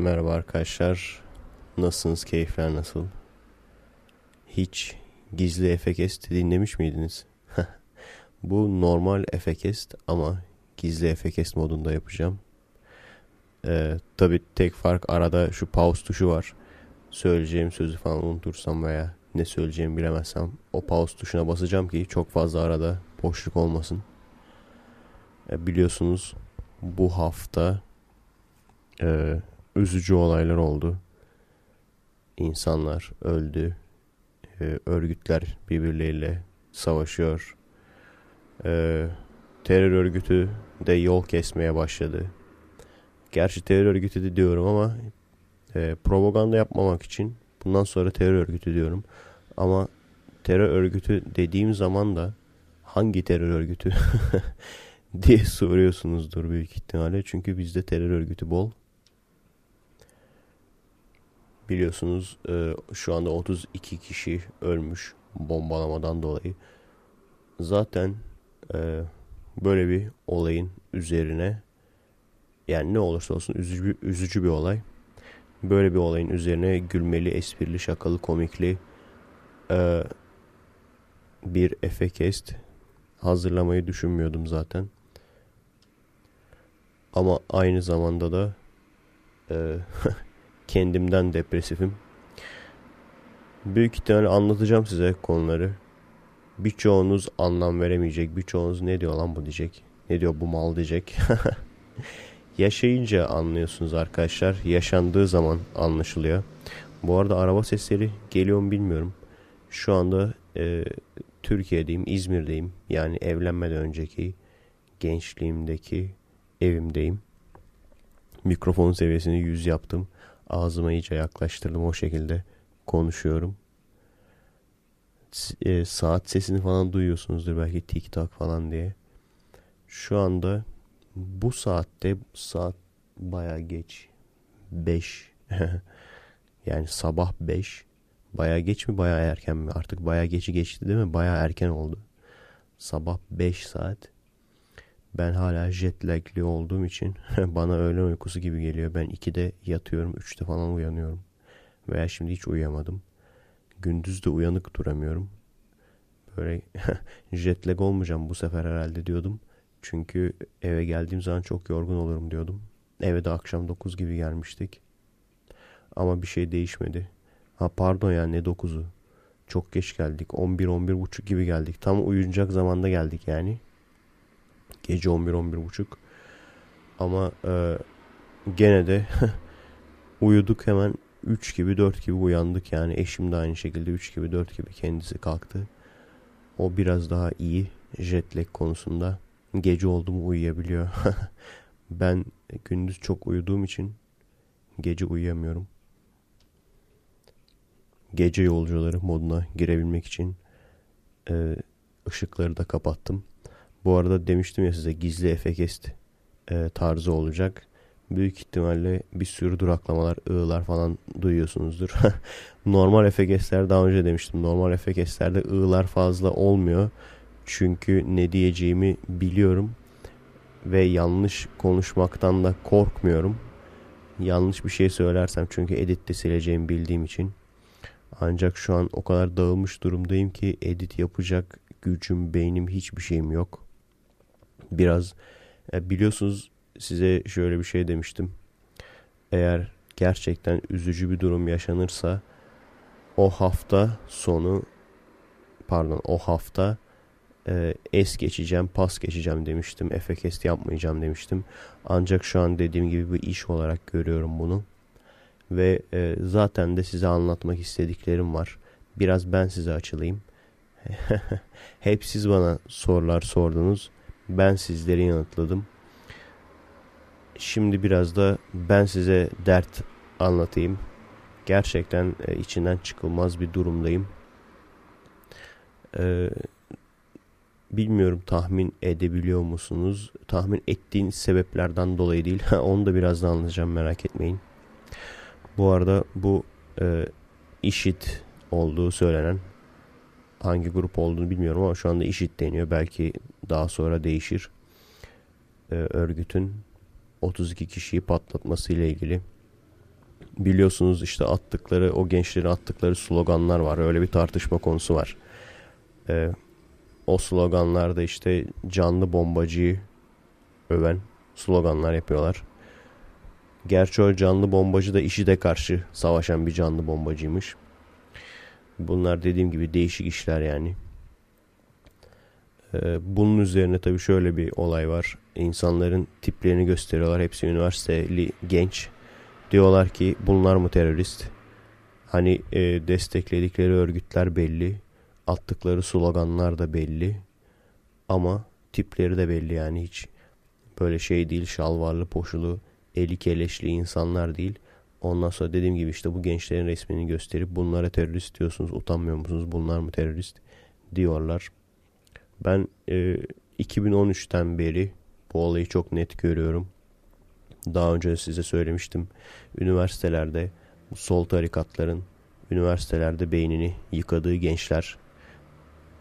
Merhaba arkadaşlar. Nasılsınız? Keyifler nasıl? Hiç gizli Efekest dinlemiş miydiniz? Bu normal Efekest ama gizli Efekest modunda yapacağım. Ee, Tabi tek fark arada şu pause tuşu var. Söyleyeceğim sözü falan unutursam veya ne söyleyeceğimi bilemezsem o pause tuşuna basacağım ki çok fazla arada boşluk olmasın. Ee, biliyorsunuz bu hafta e, üzücü olaylar oldu. İnsanlar öldü. E, örgütler birbirleriyle savaşıyor. E, terör örgütü de yol kesmeye başladı. Gerçi terör örgütü de diyorum ama e, propaganda yapmamak için bundan sonra terör örgütü diyorum. Ama terör örgütü dediğim zaman da hangi terör örgütü diye soruyorsunuzdur büyük ihtimalle. Çünkü bizde terör örgütü bol. Biliyorsunuz e, şu anda 32 kişi ölmüş bombalamadan dolayı. Zaten e, böyle bir olayın üzerine yani ne olursa olsun üzücü, üzücü bir olay. Böyle bir olayın üzerine gülmeli, esprili, şakalı, komikli e, bir efekest hazırlamayı düşünmüyordum zaten. Ama aynı zamanda da e, kendimden depresifim. Büyük ihtimalle anlatacağım size konuları. Birçoğunuz anlam veremeyecek. Birçoğunuz ne diyor lan bu diyecek. Ne diyor bu mal diyecek. Yaşayınca anlıyorsunuz arkadaşlar. Yaşandığı zaman anlaşılıyor. Bu arada araba sesleri geliyor mu bilmiyorum. Şu anda e, Türkiye'deyim, İzmir'deyim. Yani evlenmeden önceki gençliğimdeki evimdeyim. Mikrofon seviyesini 100 yaptım. Ağzıma iyice yaklaştırdım o şekilde konuşuyorum. E, saat sesini falan duyuyorsunuzdur belki tik tak falan diye. Şu anda bu saatte saat baya geç. 5. yani sabah 5. Baya geç mi baya erken mi? Artık baya geçi geçti değil mi? Baya erken oldu. Sabah 5 saat. Ben hala jet lagli olduğum için bana öğlen uykusu gibi geliyor. Ben 2'de yatıyorum, 3'te falan uyanıyorum. Veya şimdi hiç uyuyamadım. Gündüz de uyanık duramıyorum. Böyle jet lag olmayacağım bu sefer herhalde diyordum. Çünkü eve geldiğim zaman çok yorgun olurum diyordum. Eve de akşam 9 gibi gelmiştik. Ama bir şey değişmedi. Ha pardon ya ne 9'u. Çok geç geldik. 11 buçuk gibi geldik. Tam uyuyacak zamanda geldik yani. Gece 11-11 Ama e, gene de uyuduk hemen 3 gibi 4 gibi uyandık yani. Eşim de aynı şekilde 3 gibi 4 gibi kendisi kalktı. O biraz daha iyi jet lag konusunda. Gece oldu mu uyuyabiliyor. ben gündüz çok uyuduğum için gece uyuyamıyorum. Gece yolcuları moduna girebilmek için e, ışıkları da kapattım. Bu arada demiştim ya size gizli efekest e, tarzı olacak. Büyük ihtimalle bir sürü duraklamalar, ığlar falan duyuyorsunuzdur. normal efekestler daha önce demiştim. Normal efekestlerde ığlar fazla olmuyor. Çünkü ne diyeceğimi biliyorum. Ve yanlış konuşmaktan da korkmuyorum. Yanlış bir şey söylersem çünkü editte sileceğimi bildiğim için. Ancak şu an o kadar dağılmış durumdayım ki edit yapacak gücüm, beynim hiçbir şeyim yok biraz e, biliyorsunuz size şöyle bir şey demiştim. Eğer gerçekten üzücü bir durum yaşanırsa o hafta sonu pardon o hafta e, es geçeceğim, pas geçeceğim demiştim. Efekest yapmayacağım demiştim. Ancak şu an dediğim gibi bir iş olarak görüyorum bunu. Ve e, zaten de size anlatmak istediklerim var. Biraz ben size açılayım. Hep siz bana sorular sordunuz. Ben sizleri yanıtladım. Şimdi biraz da ben size dert anlatayım. Gerçekten e, içinden çıkılmaz bir durumdayım. Ee, bilmiyorum tahmin edebiliyor musunuz? Tahmin ettiğiniz sebeplerden dolayı değil. Onu da birazdan anlatacağım merak etmeyin. Bu arada bu e, işit olduğu söylenen hangi grup olduğunu bilmiyorum ama şu anda IŞİD deniyor. Belki daha sonra değişir. Ee, örgütün 32 kişiyi patlatması ile ilgili biliyorsunuz işte attıkları o gençlerin attıkları sloganlar var. Öyle bir tartışma konusu var. Ee, o sloganlarda işte canlı bombacıyı öven sloganlar yapıyorlar. Gerçi o canlı bombacı da işi de karşı savaşan bir canlı bombacıymış. Bunlar dediğim gibi değişik işler yani. Ee, bunun üzerine tabii şöyle bir olay var. İnsanların tiplerini gösteriyorlar. Hepsi üniversiteli genç. Diyorlar ki bunlar mı terörist? Hani e, destekledikleri örgütler belli. Attıkları sloganlar da belli. Ama tipleri de belli yani hiç böyle şey değil şalvarlı poşulu eli keleşli insanlar değil. Ondan sonra dediğim gibi işte bu gençlerin resmini gösterip bunlara terörist diyorsunuz utanmıyor musunuz bunlar mı terörist diyorlar. Ben e, 2013'ten beri bu olayı çok net görüyorum. Daha önce size söylemiştim. Üniversitelerde sol tarikatların üniversitelerde beynini yıkadığı gençler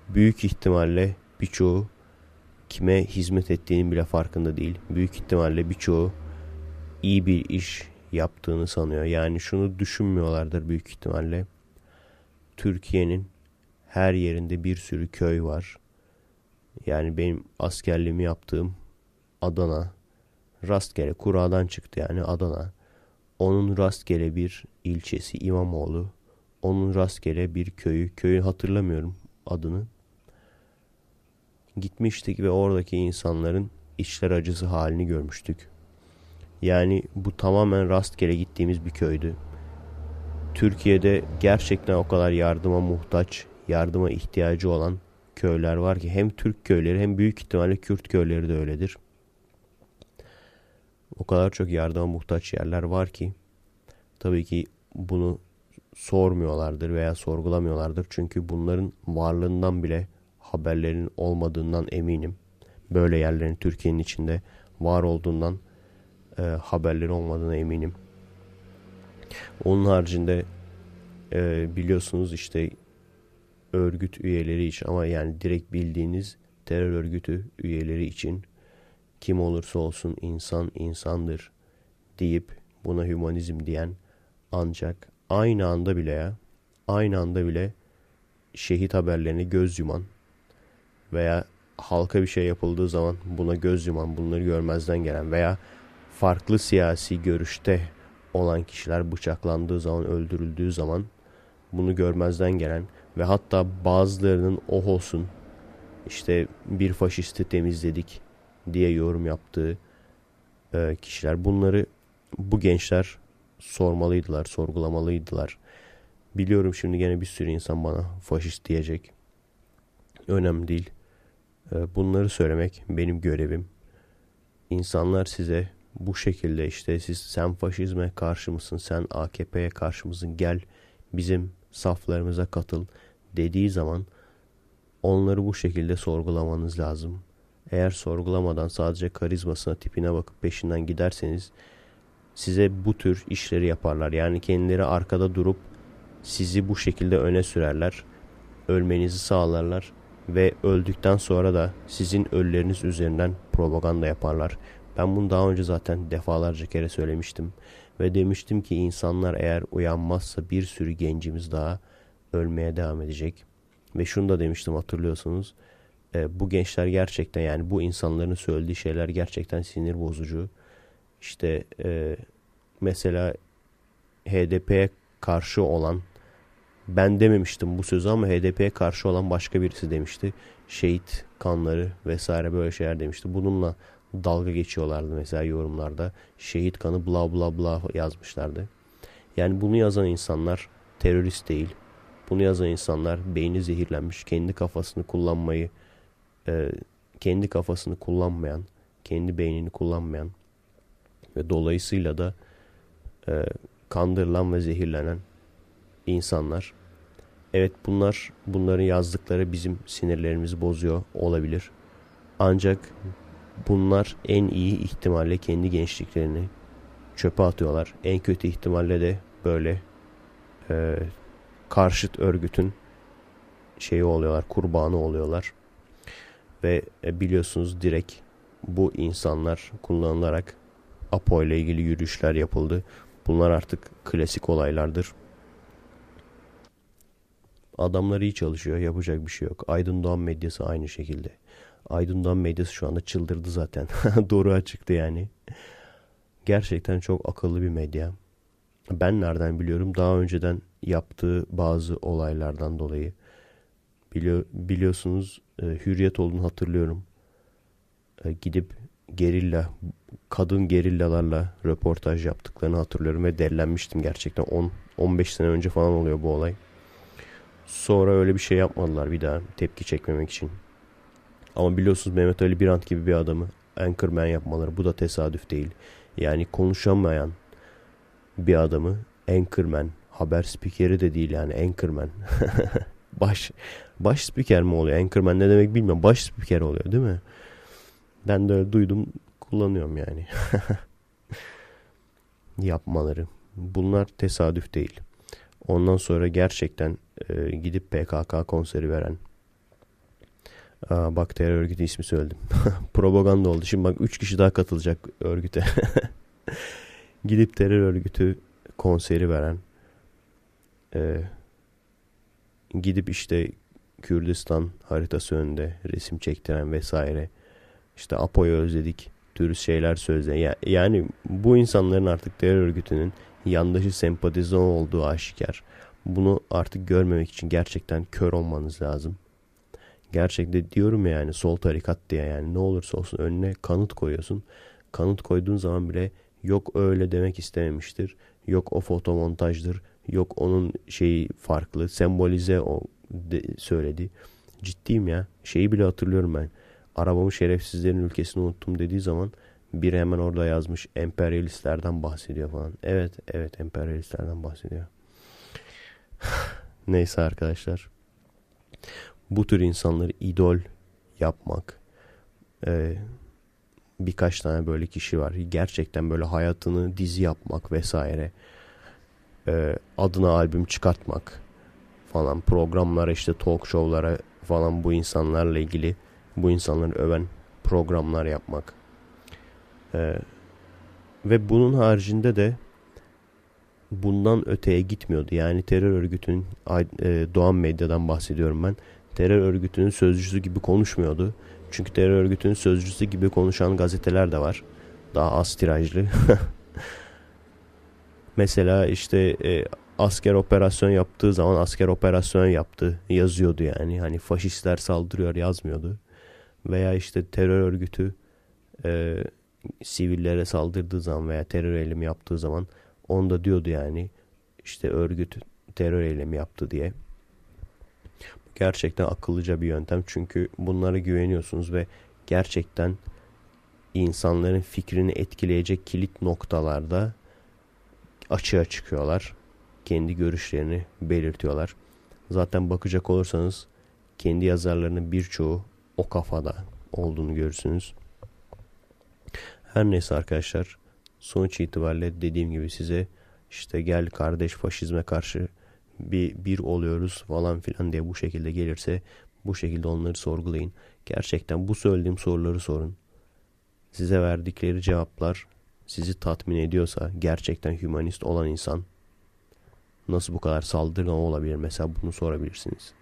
büyük ihtimalle birçoğu kime hizmet ettiğinin bile farkında değil. Büyük ihtimalle birçoğu iyi bir iş yaptığını sanıyor. Yani şunu düşünmüyorlardır büyük ihtimalle. Türkiye'nin her yerinde bir sürü köy var. Yani benim askerliğimi yaptığım Adana rastgele kuradan çıktı yani Adana. Onun rastgele bir ilçesi İmamoğlu. Onun rastgele bir köyü. Köyü hatırlamıyorum adını. Gitmiştik ve oradaki insanların içler acısı halini görmüştük. Yani bu tamamen rastgele gittiğimiz bir köydü. Türkiye'de gerçekten o kadar yardıma muhtaç, yardıma ihtiyacı olan köyler var ki hem Türk köyleri hem büyük ihtimalle Kürt köyleri de öyledir. O kadar çok yardıma muhtaç yerler var ki tabii ki bunu sormuyorlardır veya sorgulamıyorlardır. Çünkü bunların varlığından bile haberlerin olmadığından eminim. Böyle yerlerin Türkiye'nin içinde var olduğundan e, haberleri olmadığına eminim. Onun haricinde e, biliyorsunuz işte örgüt üyeleri için ama yani direkt bildiğiniz terör örgütü üyeleri için kim olursa olsun insan insandır deyip buna hümanizm diyen ancak aynı anda bile ya aynı anda bile şehit haberlerini göz yuman veya halka bir şey yapıldığı zaman buna göz yuman bunları görmezden gelen veya farklı siyasi görüşte olan kişiler bıçaklandığı zaman öldürüldüğü zaman bunu görmezden gelen ve hatta bazılarının oh olsun işte bir faşisti temizledik diye yorum yaptığı e, kişiler bunları bu gençler sormalıydılar, sorgulamalıydılar. Biliyorum şimdi gene bir sürü insan bana faşist diyecek. Önemli değil. E, bunları söylemek benim görevim. İnsanlar size bu şekilde işte siz sen faşizme karşı mısın, sen AKP'ye karşı mısın, gel bizim saflarımıza katıl dediği zaman onları bu şekilde sorgulamanız lazım. Eğer sorgulamadan sadece karizmasına, tipine bakıp peşinden giderseniz size bu tür işleri yaparlar. Yani kendileri arkada durup sizi bu şekilde öne sürerler. Ölmenizi sağlarlar ve öldükten sonra da sizin ölüleriniz üzerinden propaganda yaparlar. Ben bunu daha önce zaten defalarca kere söylemiştim. Ve demiştim ki insanlar eğer uyanmazsa bir sürü gencimiz daha ölmeye devam edecek. Ve şunu da demiştim hatırlıyorsunuz. E, bu gençler gerçekten yani bu insanların söylediği şeyler gerçekten sinir bozucu. İşte e, mesela HDP'ye karşı olan ben dememiştim bu sözü ama HDP'ye karşı olan başka birisi demişti. Şehit kanları vesaire böyle şeyler demişti. Bununla dalga geçiyorlardı mesela yorumlarda. Şehit kanı bla bla bla yazmışlardı. Yani bunu yazan insanlar terörist değil. Bunu yazan insanlar beyni zehirlenmiş, kendi kafasını kullanmayı, e, kendi kafasını kullanmayan, kendi beynini kullanmayan ve dolayısıyla da e, kandırılan ve zehirlenen insanlar. Evet bunlar bunların yazdıkları bizim sinirlerimizi bozuyor olabilir. Ancak bunlar en iyi ihtimalle kendi gençliklerini çöpe atıyorlar. En kötü ihtimalle de böyle e, karşıt örgütün şeyi oluyorlar, kurbanı oluyorlar. Ve e, biliyorsunuz direkt bu insanlar kullanılarak Apo ile ilgili yürüyüşler yapıldı. Bunlar artık klasik olaylardır. Adamlar iyi çalışıyor. Yapacak bir şey yok. Aydın Doğan medyası aynı şekilde. Aydın Doğan medyası şu anda çıldırdı zaten. Doğru çıktı yani. Gerçekten çok akıllı bir medya. Ben nereden biliyorum? Daha önceden yaptığı bazı olaylardan dolayı. Biliyor, biliyorsunuz e, Hürriyet olduğunu hatırlıyorum. E, gidip gerilla, kadın gerillalarla röportaj yaptıklarını hatırlıyorum ve delilenmiştim gerçekten. 10 15 sene önce falan oluyor bu olay. Sonra öyle bir şey yapmadılar bir daha tepki çekmemek için. Ama biliyorsunuz Mehmet Ali Birant gibi bir adamı Anchorman yapmaları bu da tesadüf değil. Yani konuşamayan bir adamı Anchorman haber spikeri de değil yani Anchorman. baş baş spiker mi oluyor? Anchorman ne demek bilmiyorum. Baş spiker oluyor değil mi? Ben de öyle duydum kullanıyorum yani. Yapmaları. Bunlar tesadüf değil. Ondan sonra gerçekten e, gidip PKK konseri veren Aa, bak terör örgütü ismi söyledim. Propaganda oldu. Şimdi bak 3 kişi daha katılacak örgüte. gidip terör örgütü konseri veren e, gidip işte Kürdistan haritası önünde resim çektiren vesaire işte Apo'yu özledik tür şeyler sözle yani bu insanların artık terör örgütünün yandaşı sempatizan olduğu aşikar. Bunu artık görmemek için gerçekten kör olmanız lazım. Gerçekte diyorum ya yani sol tarikat diye yani ne olursa olsun önüne kanıt koyuyorsun. Kanıt koyduğun zaman bile yok öyle demek istememiştir. Yok o fotomontajdır. Yok onun şeyi farklı. Sembolize o de, söyledi. Ciddiyim ya. Şeyi bile hatırlıyorum ben. Arabamı şerefsizlerin ülkesini unuttum dediği zaman biri hemen orada yazmış emperyalistlerden bahsediyor falan. Evet evet emperyalistlerden bahsediyor. Neyse arkadaşlar. Bu tür insanları idol yapmak. Ee, birkaç tane böyle kişi var. Gerçekten böyle hayatını dizi yapmak vesaire. Ee, adına albüm çıkartmak falan. Programlara işte talk show'lara falan bu insanlarla ilgili bu insanları öven programlar yapmak. Ee, ve bunun haricinde de bundan öteye gitmiyordu. Yani terör örgütünün e, Doğan Medya'dan bahsediyorum ben. Terör örgütünün sözcüsü gibi konuşmuyordu. Çünkü terör örgütünün sözcüsü gibi konuşan gazeteler de var. Daha az tirajlı. Mesela işte e, asker operasyon yaptığı zaman asker operasyon yaptı yazıyordu yani. Hani faşistler saldırıyor yazmıyordu. Veya işte terör örgütü e, sivillere saldırdığı zaman veya terör eylemi yaptığı zaman onda diyordu yani işte örgüt terör eylemi yaptı diye. Gerçekten akıllıca bir yöntem çünkü bunlara güveniyorsunuz ve gerçekten insanların fikrini etkileyecek kilit noktalarda açığa çıkıyorlar. Kendi görüşlerini belirtiyorlar. Zaten bakacak olursanız kendi yazarlarının birçoğu o kafada olduğunu görürsünüz. Her neyse arkadaşlar sonuç itibariyle dediğim gibi size işte gel kardeş faşizme karşı bir, bir oluyoruz falan filan diye bu şekilde gelirse bu şekilde onları sorgulayın. Gerçekten bu söylediğim soruları sorun. Size verdikleri cevaplar sizi tatmin ediyorsa gerçekten hümanist olan insan nasıl bu kadar saldırgan olabilir mesela bunu sorabilirsiniz.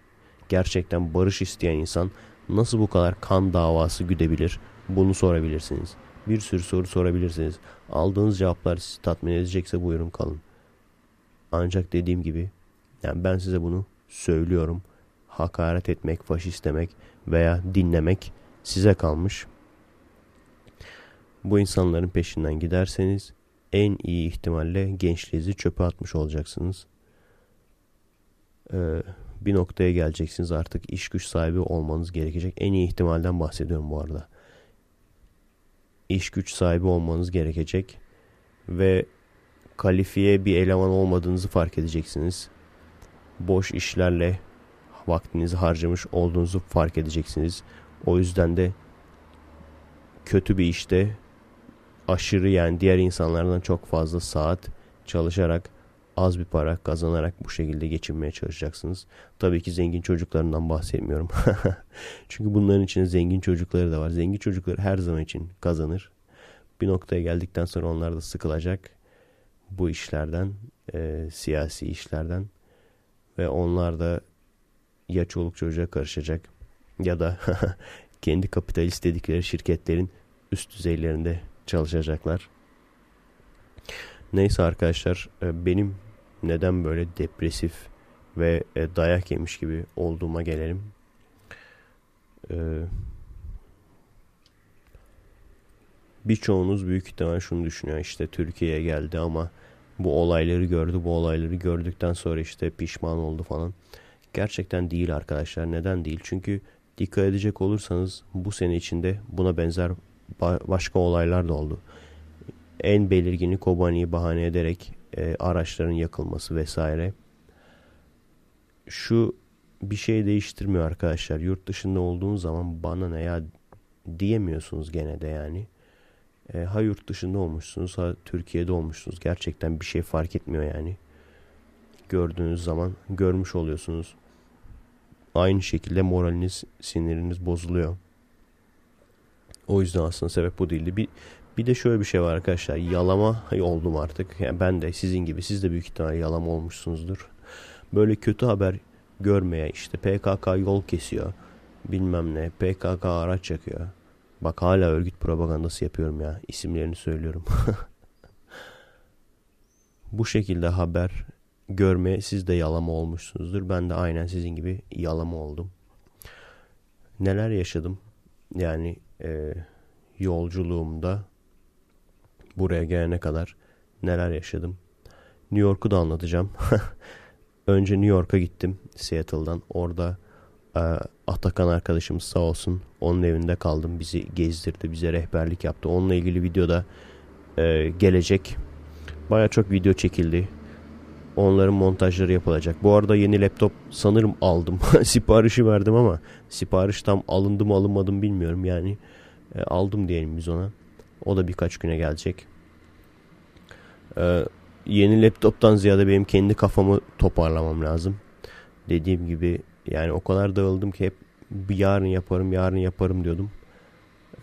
Gerçekten barış isteyen insan nasıl bu kadar kan davası güdebilir bunu sorabilirsiniz. Bir sürü soru sorabilirsiniz. Aldığınız cevaplar sizi tatmin edecekse buyurun kalın. Ancak dediğim gibi yani ben size bunu söylüyorum. Hakaret etmek, faşist demek veya dinlemek size kalmış. Bu insanların peşinden giderseniz en iyi ihtimalle gençliğinizi çöpe atmış olacaksınız. Ee, bir noktaya geleceksiniz artık iş güç sahibi olmanız gerekecek. En iyi ihtimalden bahsediyorum bu arada iş güç sahibi olmanız gerekecek ve kalifiye bir eleman olmadığınızı fark edeceksiniz. Boş işlerle vaktinizi harcamış olduğunuzu fark edeceksiniz. O yüzden de kötü bir işte aşırı yani diğer insanlardan çok fazla saat çalışarak az bir para kazanarak bu şekilde geçinmeye çalışacaksınız. Tabii ki zengin çocuklarından bahsetmiyorum. Çünkü bunların içinde zengin çocukları da var. Zengin çocukları her zaman için kazanır. Bir noktaya geldikten sonra onlar da sıkılacak. bu işlerden, e, siyasi işlerden ve onlar da ya çoluk çocuğa karışacak ya da kendi kapitalist dedikleri şirketlerin üst düzeylerinde çalışacaklar. Neyse arkadaşlar e, benim neden böyle depresif ve e, dayak yemiş gibi olduğuma gelelim. Ee, birçoğunuz büyük ihtimal şunu düşünüyor işte Türkiye'ye geldi ama bu olayları gördü bu olayları gördükten sonra işte pişman oldu falan. Gerçekten değil arkadaşlar neden değil çünkü dikkat edecek olursanız bu sene içinde buna benzer başka olaylar da oldu. En belirgini Kobani'yi bahane ederek e, araçların yakılması vesaire. Şu bir şey değiştirmiyor arkadaşlar. Yurt dışında olduğun zaman bana ne ya diyemiyorsunuz gene de yani. E, ha yurt dışında olmuşsunuz ha Türkiye'de olmuşsunuz. Gerçekten bir şey fark etmiyor yani. Gördüğünüz zaman görmüş oluyorsunuz. Aynı şekilde moraliniz, siniriniz bozuluyor. O yüzden aslında sebep bu değildi. Bir, bir de şöyle bir şey var arkadaşlar. Yalama oldum artık. Yani ben de sizin gibi siz de büyük ihtimalle yalama olmuşsunuzdur. Böyle kötü haber görmeye işte PKK yol kesiyor. Bilmem ne. PKK araç yakıyor. Bak hala örgüt propagandası yapıyorum ya. İsimlerini söylüyorum. Bu şekilde haber görmeye siz de yalama olmuşsunuzdur. Ben de aynen sizin gibi yalama oldum. Neler yaşadım? Yani e, yolculuğumda buraya gelene kadar neler yaşadım? New York'u da anlatacağım. Önce New York'a gittim Seattle'dan. Orada e, Atakan arkadaşımız sağ olsun onun evinde kaldım. Bizi gezdirdi, bize rehberlik yaptı. Onunla ilgili video da e, gelecek. Baya çok video çekildi. Onların montajları yapılacak. Bu arada yeni laptop sanırım aldım. Siparişi verdim ama sipariş tam alındı mı alınmadı mı bilmiyorum. Yani e, aldım diyelim biz ona. O da birkaç güne gelecek. E, yeni laptoptan ziyade benim kendi kafamı toparlamam lazım. Dediğim gibi yani o kadar dağıldım ki hep yarın yaparım yarın yaparım diyordum.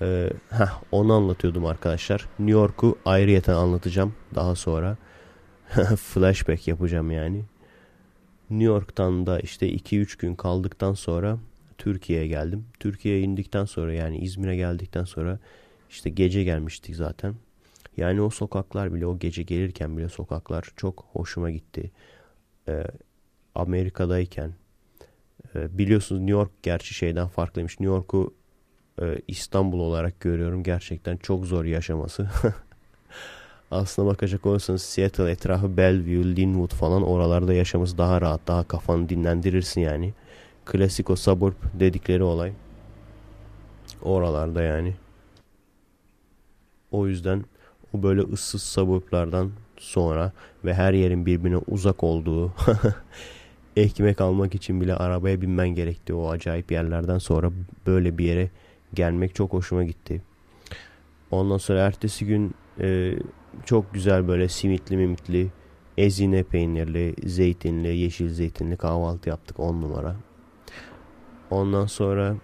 Ee, heh, onu anlatıyordum arkadaşlar. New York'u ayrıyeten anlatacağım daha sonra. Flashback yapacağım yani. New York'tan da işte 2-3 gün kaldıktan sonra Türkiye'ye geldim. Türkiye'ye indikten sonra yani İzmir'e geldikten sonra işte gece gelmiştik zaten. Yani o sokaklar bile o gece gelirken bile sokaklar çok hoşuma gitti. Ee, Amerika'dayken e, biliyorsunuz New York gerçi şeyden farklıymış. New York'u e, İstanbul olarak görüyorum. Gerçekten çok zor yaşaması. Aslına bakacak olursanız Seattle etrafı Bellevue, Linwood falan oralarda yaşaması daha rahat. Daha kafanı dinlendirirsin yani. Klasik o suburb dedikleri olay. Oralarda yani. O yüzden o böyle ıssız suburblardan sonra ve her yerin birbirine uzak olduğu ekmek almak için bile arabaya binmen gerekti o acayip yerlerden sonra böyle bir yere gelmek çok hoşuma gitti. Ondan sonra ertesi gün e, çok güzel böyle simitli mimitli ezine peynirli, zeytinli, yeşil zeytinli kahvaltı yaptık on numara. Ondan sonra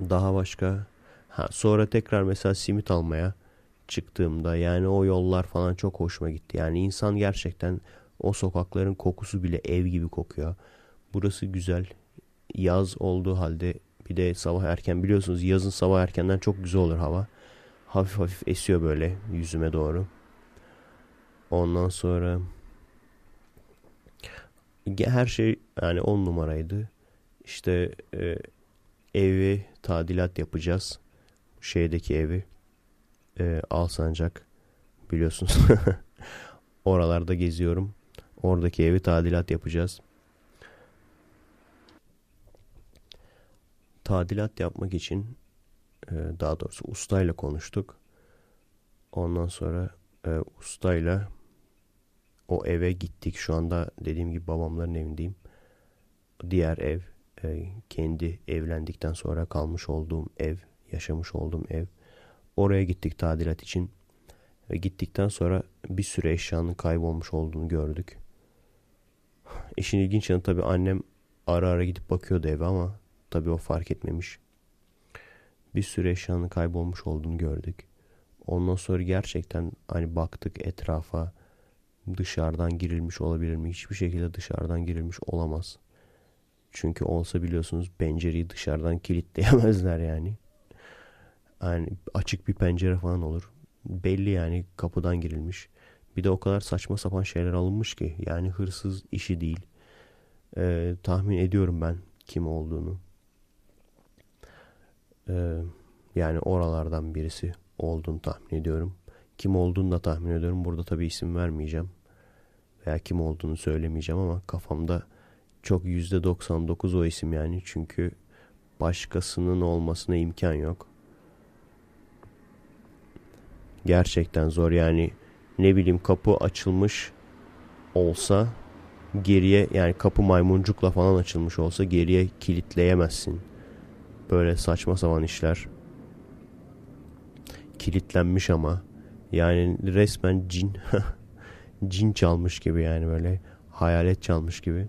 daha başka ha, sonra tekrar mesela simit almaya çıktığımda yani o yollar falan çok hoşuma gitti. Yani insan gerçekten o sokakların kokusu bile ev gibi kokuyor. Burası güzel. Yaz olduğu halde bir de sabah erken biliyorsunuz yazın sabah erkenden çok güzel olur hava. Hafif hafif esiyor böyle yüzüme doğru. Ondan sonra her şey yani on numaraydı. İşte e, evi tadilat yapacağız. Şeydeki evi e, Alsancak biliyorsunuz. Oralarda geziyorum. Oradaki evi tadilat yapacağız. Tadilat yapmak için e, daha doğrusu ustayla konuştuk. Ondan sonra e, ustayla o eve gittik. Şu anda dediğim gibi babamların evindeyim. Diğer ev e, kendi evlendikten sonra kalmış olduğum ev, yaşamış olduğum ev. Oraya gittik tadilat için. Ve gittikten sonra bir süre eşyanın kaybolmuş olduğunu gördük. İşin ilginç yanı tabii annem ara ara gidip bakıyordu eve ama tabii o fark etmemiş. Bir süre eşyanın kaybolmuş olduğunu gördük. Ondan sonra gerçekten hani baktık etrafa dışarıdan girilmiş olabilir mi? Hiçbir şekilde dışarıdan girilmiş olamaz. Çünkü olsa biliyorsunuz pencereyi dışarıdan kilitleyemezler yani. Yani açık bir pencere falan olur. Belli yani kapıdan girilmiş. Bir de o kadar saçma sapan şeyler alınmış ki. Yani hırsız işi değil. Ee, tahmin ediyorum ben kim olduğunu. Ee, yani oralardan birisi olduğunu tahmin ediyorum. Kim olduğunu da tahmin ediyorum. Burada tabii isim vermeyeceğim. Veya kim olduğunu söylemeyeceğim ama kafamda çok %99 o isim yani. Çünkü başkasının olmasına imkan yok. Gerçekten zor yani ne bileyim kapı açılmış olsa geriye yani kapı maymuncukla falan açılmış olsa geriye kilitleyemezsin. Böyle saçma sapan işler. Kilitlenmiş ama yani resmen cin cin çalmış gibi yani böyle hayalet çalmış gibi.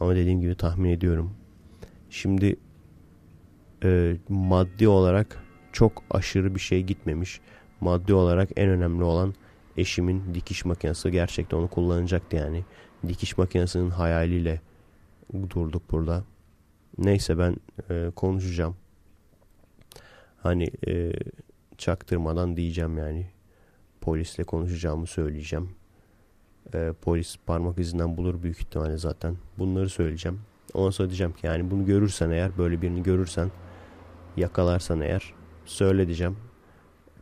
Ama dediğim gibi tahmin ediyorum. Şimdi e, maddi olarak çok aşırı bir şey gitmemiş. Maddi olarak en önemli olan eşimin dikiş makinesi gerçekten onu kullanacaktı yani. Dikiş makinesinin hayaliyle durduk burada. Neyse ben e, konuşacağım. Hani e, çaktırmadan diyeceğim yani. Polisle konuşacağımı söyleyeceğim. E, polis parmak izinden bulur büyük ihtimalle zaten. Bunları söyleyeceğim. Ondan sonra diyeceğim ki yani bunu görürsen eğer böyle birini görürsen yakalarsan eğer söyle diyeceğim.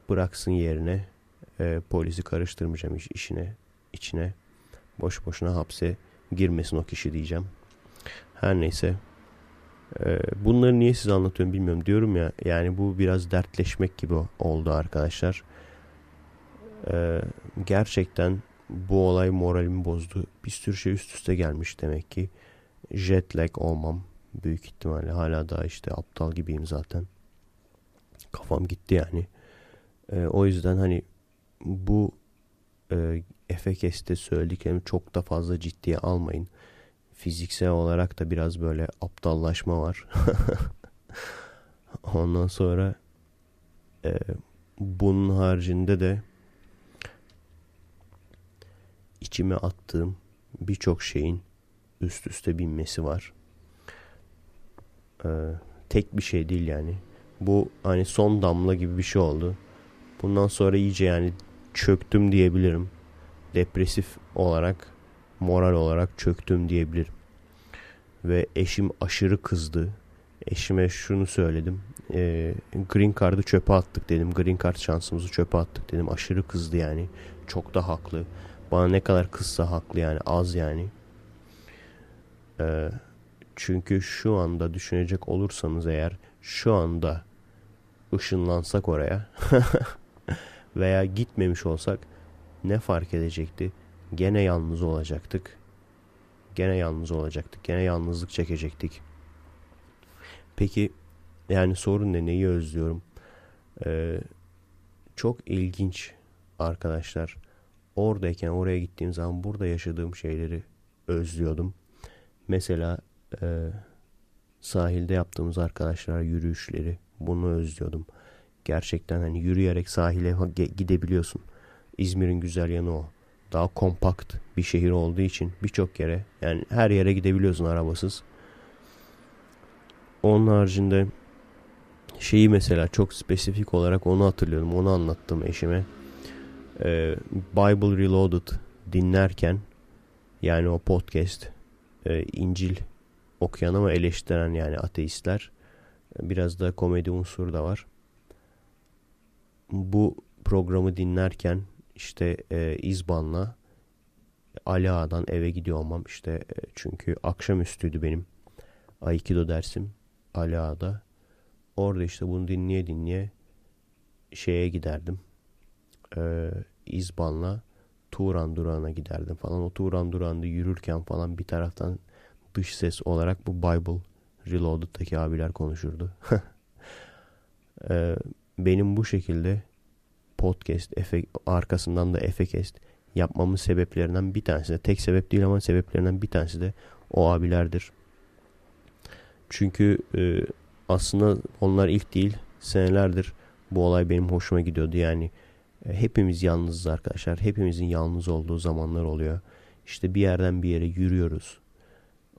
Bıraksın yerine e, polisi karıştırmayacağım iş, işine içine. Boş boşuna hapse girmesin o kişi diyeceğim. Her neyse. E, bunları niye size anlatıyorum bilmiyorum. Diyorum ya yani bu biraz dertleşmek gibi oldu arkadaşlar. E, gerçekten bu olay moralimi bozdu. Bir sürü şey üst üste gelmiş demek ki. Jet lag olmam büyük ihtimalle. Hala daha işte aptal gibiyim zaten. Kafam gitti yani. E, o yüzden hani bu e, Efekes'te söylediklerimi çok da fazla ciddiye almayın. Fiziksel olarak da biraz böyle aptallaşma var. Ondan sonra e, bunun haricinde de içime attığım birçok şeyin üst üste binmesi var. Ee, tek bir şey değil yani. Bu hani son damla gibi bir şey oldu. Bundan sonra iyice yani çöktüm diyebilirim. Depresif olarak, moral olarak çöktüm diyebilirim. Ve eşim aşırı kızdı. Eşime şunu söyledim. E, green Card'ı çöpe attık dedim. Green Card şansımızı çöpe attık dedim. Aşırı kızdı yani. Çok da haklı. Bana ne kadar kızsa haklı yani. Az yani. E, çünkü şu anda düşünecek olursanız eğer şu anda ışınlansak oraya veya gitmemiş olsak ne fark edecekti? Gene yalnız olacaktık. Gene yalnız olacaktık. Gene yalnızlık çekecektik. Peki yani sorun ne? Neyi özlüyorum? Ee, çok ilginç arkadaşlar. Oradayken oraya gittiğim zaman burada yaşadığım şeyleri özlüyordum. Mesela e, sahilde yaptığımız arkadaşlar yürüyüşleri bunu özlüyordum. Gerçekten hani yürüyerek sahile gidebiliyorsun. İzmir'in güzel yanı o. Daha kompakt bir şehir olduğu için birçok yere yani her yere gidebiliyorsun arabasız. Onun haricinde şeyi mesela çok spesifik olarak onu hatırlıyorum. Onu anlattım eşime. Ee, Bible Reloaded dinlerken yani o podcast e, İncil okuyan ama eleştiren yani ateistler biraz da komedi unsuru da var. Bu programı dinlerken işte e, İzban'la Ali Ağa'dan eve gidiyor olmam işte e, çünkü akşamüstüydü benim Aikido dersim Ali Ağa'da. Orada işte bunu dinleye dinleye şeye giderdim. E, İzban'la Turan durağına giderdim falan. O Turan durağında yürürken falan bir taraftan dış ses olarak bu Bible Reloaded'daki abiler konuşurdu. e, benim bu şekilde podcast efe, arkasından da Efekest yapmamın sebeplerinden bir tanesi de tek sebep değil ama sebeplerinden bir tanesi de o abilerdir. Çünkü e, aslında onlar ilk değil senelerdir Bu olay benim hoşuma gidiyordu yani. E, hepimiz yalnızız arkadaşlar. Hepimizin yalnız olduğu zamanlar oluyor. İşte bir yerden bir yere yürüyoruz.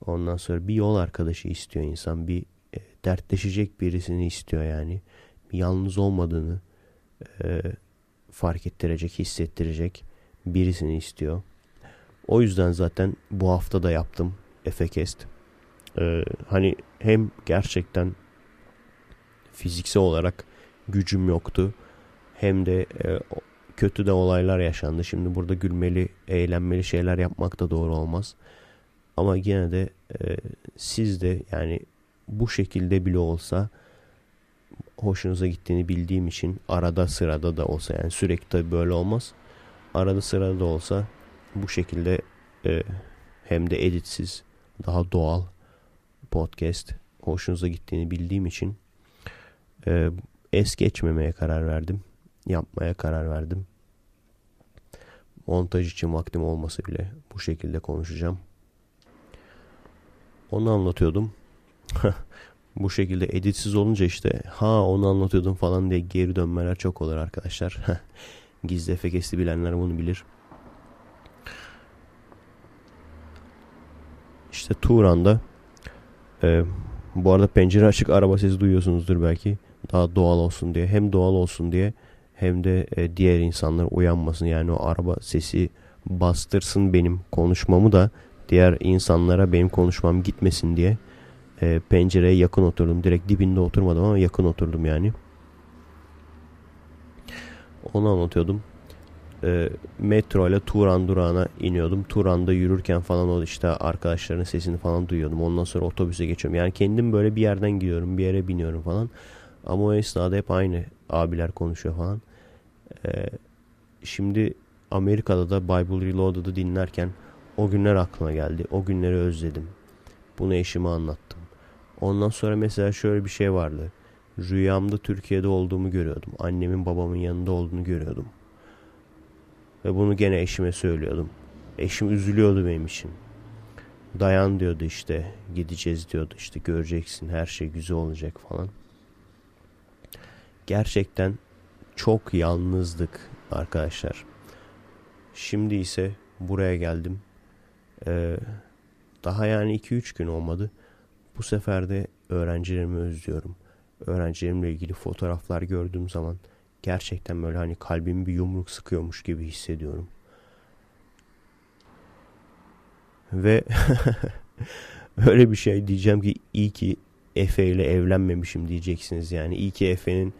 Ondan sonra bir yol arkadaşı istiyor insan. Bir e, dertleşecek birisini istiyor yani. Yalnız olmadığını e, fark ettirecek, hissettirecek birisini istiyor. O yüzden zaten bu hafta da yaptım Efekest. Ee, hani hem gerçekten fiziksel olarak gücüm yoktu. Hem de e, kötü de olaylar yaşandı. Şimdi burada gülmeli, eğlenmeli şeyler yapmak da doğru olmaz. Ama yine de e, siz de yani bu şekilde bile olsa hoşunuza gittiğini bildiğim için arada sırada da olsa yani sürekli böyle olmaz. Arada sırada da olsa bu şekilde e, hem de editsiz daha doğal podcast hoşunuza gittiğini bildiğim için e, es geçmemeye karar verdim. Yapmaya karar verdim. Montaj için vaktim olmasa bile bu şekilde konuşacağım. Onu anlatıyordum. bu şekilde editsiz olunca işte ha onu anlatıyordum falan diye geri dönmeler çok olur arkadaşlar. Gizli efekesti bilenler bunu bilir. İşte Turan'da e, bu arada pencere açık araba sesi duyuyorsunuzdur belki. Daha doğal olsun diye. Hem doğal olsun diye hem de e, diğer insanlar uyanmasın. Yani o araba sesi bastırsın benim konuşmamı da diğer insanlara benim konuşmam gitmesin diye e, pencereye yakın oturdum. Direkt dibinde oturmadım ama yakın oturdum yani. Onu anlatıyordum. E, metro ile Turan durağına iniyordum. Turan'da yürürken falan o işte arkadaşların sesini falan duyuyordum. Ondan sonra otobüse geçiyorum. Yani kendim böyle bir yerden gidiyorum, bir yere biniyorum falan. Ama o esnada hep aynı abiler konuşuyor falan. E, şimdi Amerika'da da Bible Reloaded'ı dinlerken o günler aklıma geldi. O günleri özledim. Bunu eşime anlattım. Ondan sonra mesela şöyle bir şey vardı. Rüyamda Türkiye'de olduğumu görüyordum. Annemin babamın yanında olduğunu görüyordum. Ve bunu gene eşime söylüyordum. Eşim üzülüyordu benim için. Dayan diyordu işte. Gideceğiz diyordu işte göreceksin her şey güzel olacak falan. Gerçekten çok yalnızdık arkadaşlar. Şimdi ise buraya geldim. Ee, daha yani 2-3 gün olmadı. Bu sefer de öğrencilerimi özlüyorum. Öğrencilerimle ilgili fotoğraflar gördüğüm zaman gerçekten böyle hani kalbimi bir yumruk sıkıyormuş gibi hissediyorum. Ve öyle bir şey diyeceğim ki iyi ki Efe ile evlenmemişim diyeceksiniz yani. iyi ki Efe'nin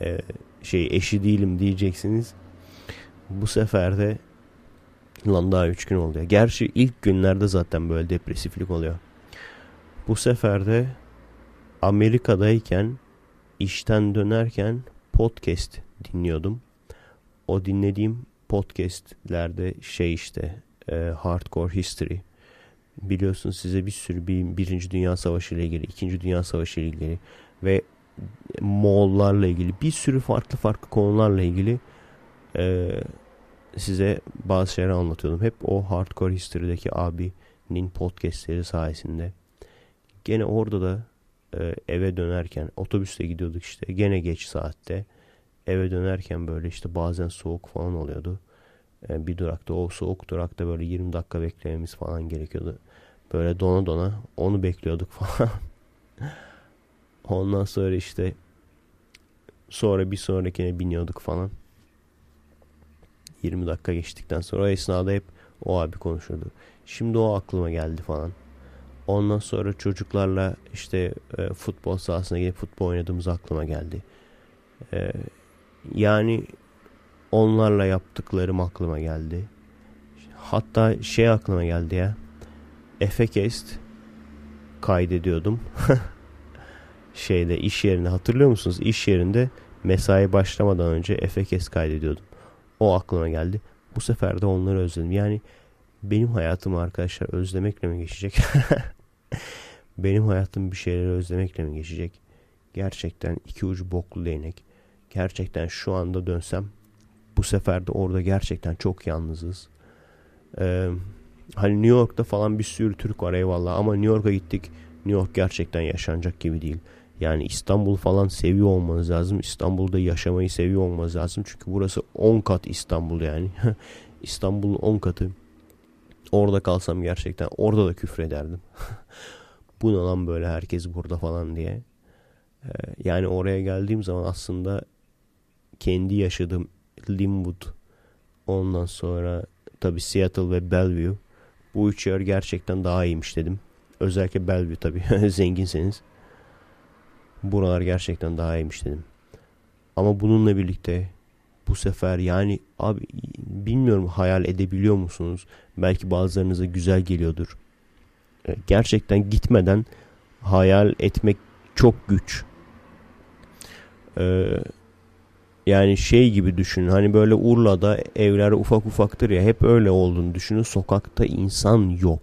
e, şey eşi değilim diyeceksiniz. Bu sefer de lan daha 3 gün oldu ya. Gerçi ilk günlerde zaten böyle depresiflik oluyor. Bu sefer de Amerika'dayken işten dönerken podcast dinliyordum. O dinlediğim podcastlerde şey işte e, Hardcore History biliyorsunuz size bir sürü bir, Birinci Dünya Savaşı ile ilgili, İkinci Dünya Savaşı ile ilgili ve Moğollarla ilgili bir sürü farklı farklı konularla ilgili e, size bazı şeyler anlatıyordum. Hep o Hardcore History'deki abinin podcastleri sayesinde. Gene orada da e, eve dönerken otobüste gidiyorduk işte gene geç saatte eve dönerken böyle işte bazen soğuk falan oluyordu. E, bir durakta o soğuk durakta böyle 20 dakika beklememiz falan gerekiyordu. Böyle dona dona onu bekliyorduk falan. Ondan sonra işte sonra bir sonrakine biniyorduk falan. 20 dakika geçtikten sonra o esnada hep o abi konuşurdu. Şimdi o aklıma geldi falan. Ondan sonra çocuklarla işte e, futbol sahasına gidip futbol oynadığımız aklıma geldi. E, yani onlarla yaptıklarım aklıma geldi. Hatta şey aklıma geldi ya. Efekest kaydediyordum. Şeyde iş yerinde hatırlıyor musunuz? İş yerinde mesai başlamadan önce Efekest kaydediyordum. O aklıma geldi. Bu sefer de onları özledim. Yani benim hayatım arkadaşlar özlemekle mi geçecek? benim hayatım bir şeyleri özlemekle mi geçecek? Gerçekten iki ucu boklu değnek. Gerçekten şu anda dönsem bu sefer de orada gerçekten çok yalnızız. Ee, hani New York'ta falan bir sürü Türk var eyvallah ama New York'a gittik. New York gerçekten yaşanacak gibi değil. Yani İstanbul falan seviyor olmanız lazım. İstanbul'da yaşamayı seviyor olmanız lazım. Çünkü burası 10 kat İstanbul yani. İstanbul'un 10 katı. Orada kalsam gerçekten orada da küfrederdim. Bu ne lan böyle herkes burada falan diye. Ee, yani oraya geldiğim zaman aslında kendi yaşadığım Linwood ondan sonra tabi Seattle ve Bellevue bu üç yer gerçekten daha iyiymiş dedim. Özellikle Bellevue tabi zenginseniz. Buralar gerçekten daha iyiymiş dedim. Ama bununla birlikte bu sefer yani abi bilmiyorum hayal edebiliyor musunuz? Belki bazılarınıza güzel geliyordur. E, gerçekten gitmeden hayal etmek çok güç. Ee, yani şey gibi düşünün. Hani böyle Urla'da evler ufak ufaktır ya hep öyle olduğunu düşünün. Sokakta insan yok.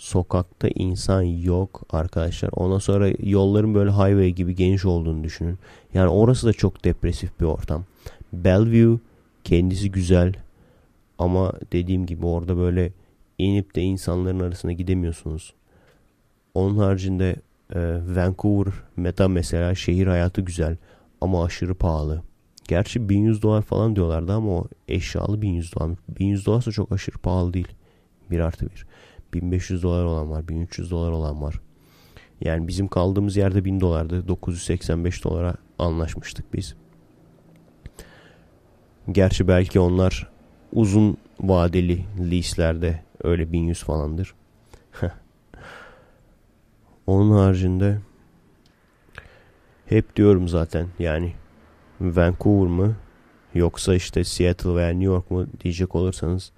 Sokakta insan yok arkadaşlar. Ondan sonra yolların böyle highway gibi geniş olduğunu düşünün. Yani orası da çok depresif bir ortam. Bellevue kendisi güzel ama dediğim gibi orada böyle inip de insanların arasına gidemiyorsunuz. Onun haricinde e, Vancouver meta mesela şehir hayatı güzel ama aşırı pahalı. Gerçi 1100 dolar falan diyorlardı ama o eşyalı 1100 dolar. 1100 dolarsa çok aşırı pahalı değil. 1 artı 1. 1500 dolar olan var. 1300 dolar olan var. Yani bizim kaldığımız yerde 1000 dolardı. 985 dolara anlaşmıştık biz. Gerçi belki onlar uzun vadeli lease'lerde öyle 1100 falandır. Onun haricinde hep diyorum zaten yani Vancouver mı yoksa işte Seattle veya New York mu diyecek olursanız